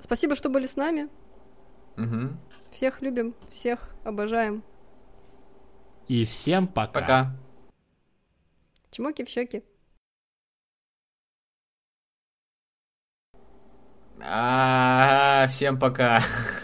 Speaker 3: Спасибо, что были с нами.
Speaker 2: Мгм.
Speaker 3: Всех любим, всех обожаем.
Speaker 1: И всем пока.
Speaker 2: Пока.
Speaker 3: Чмоки в щеки.
Speaker 2: А, всем пока.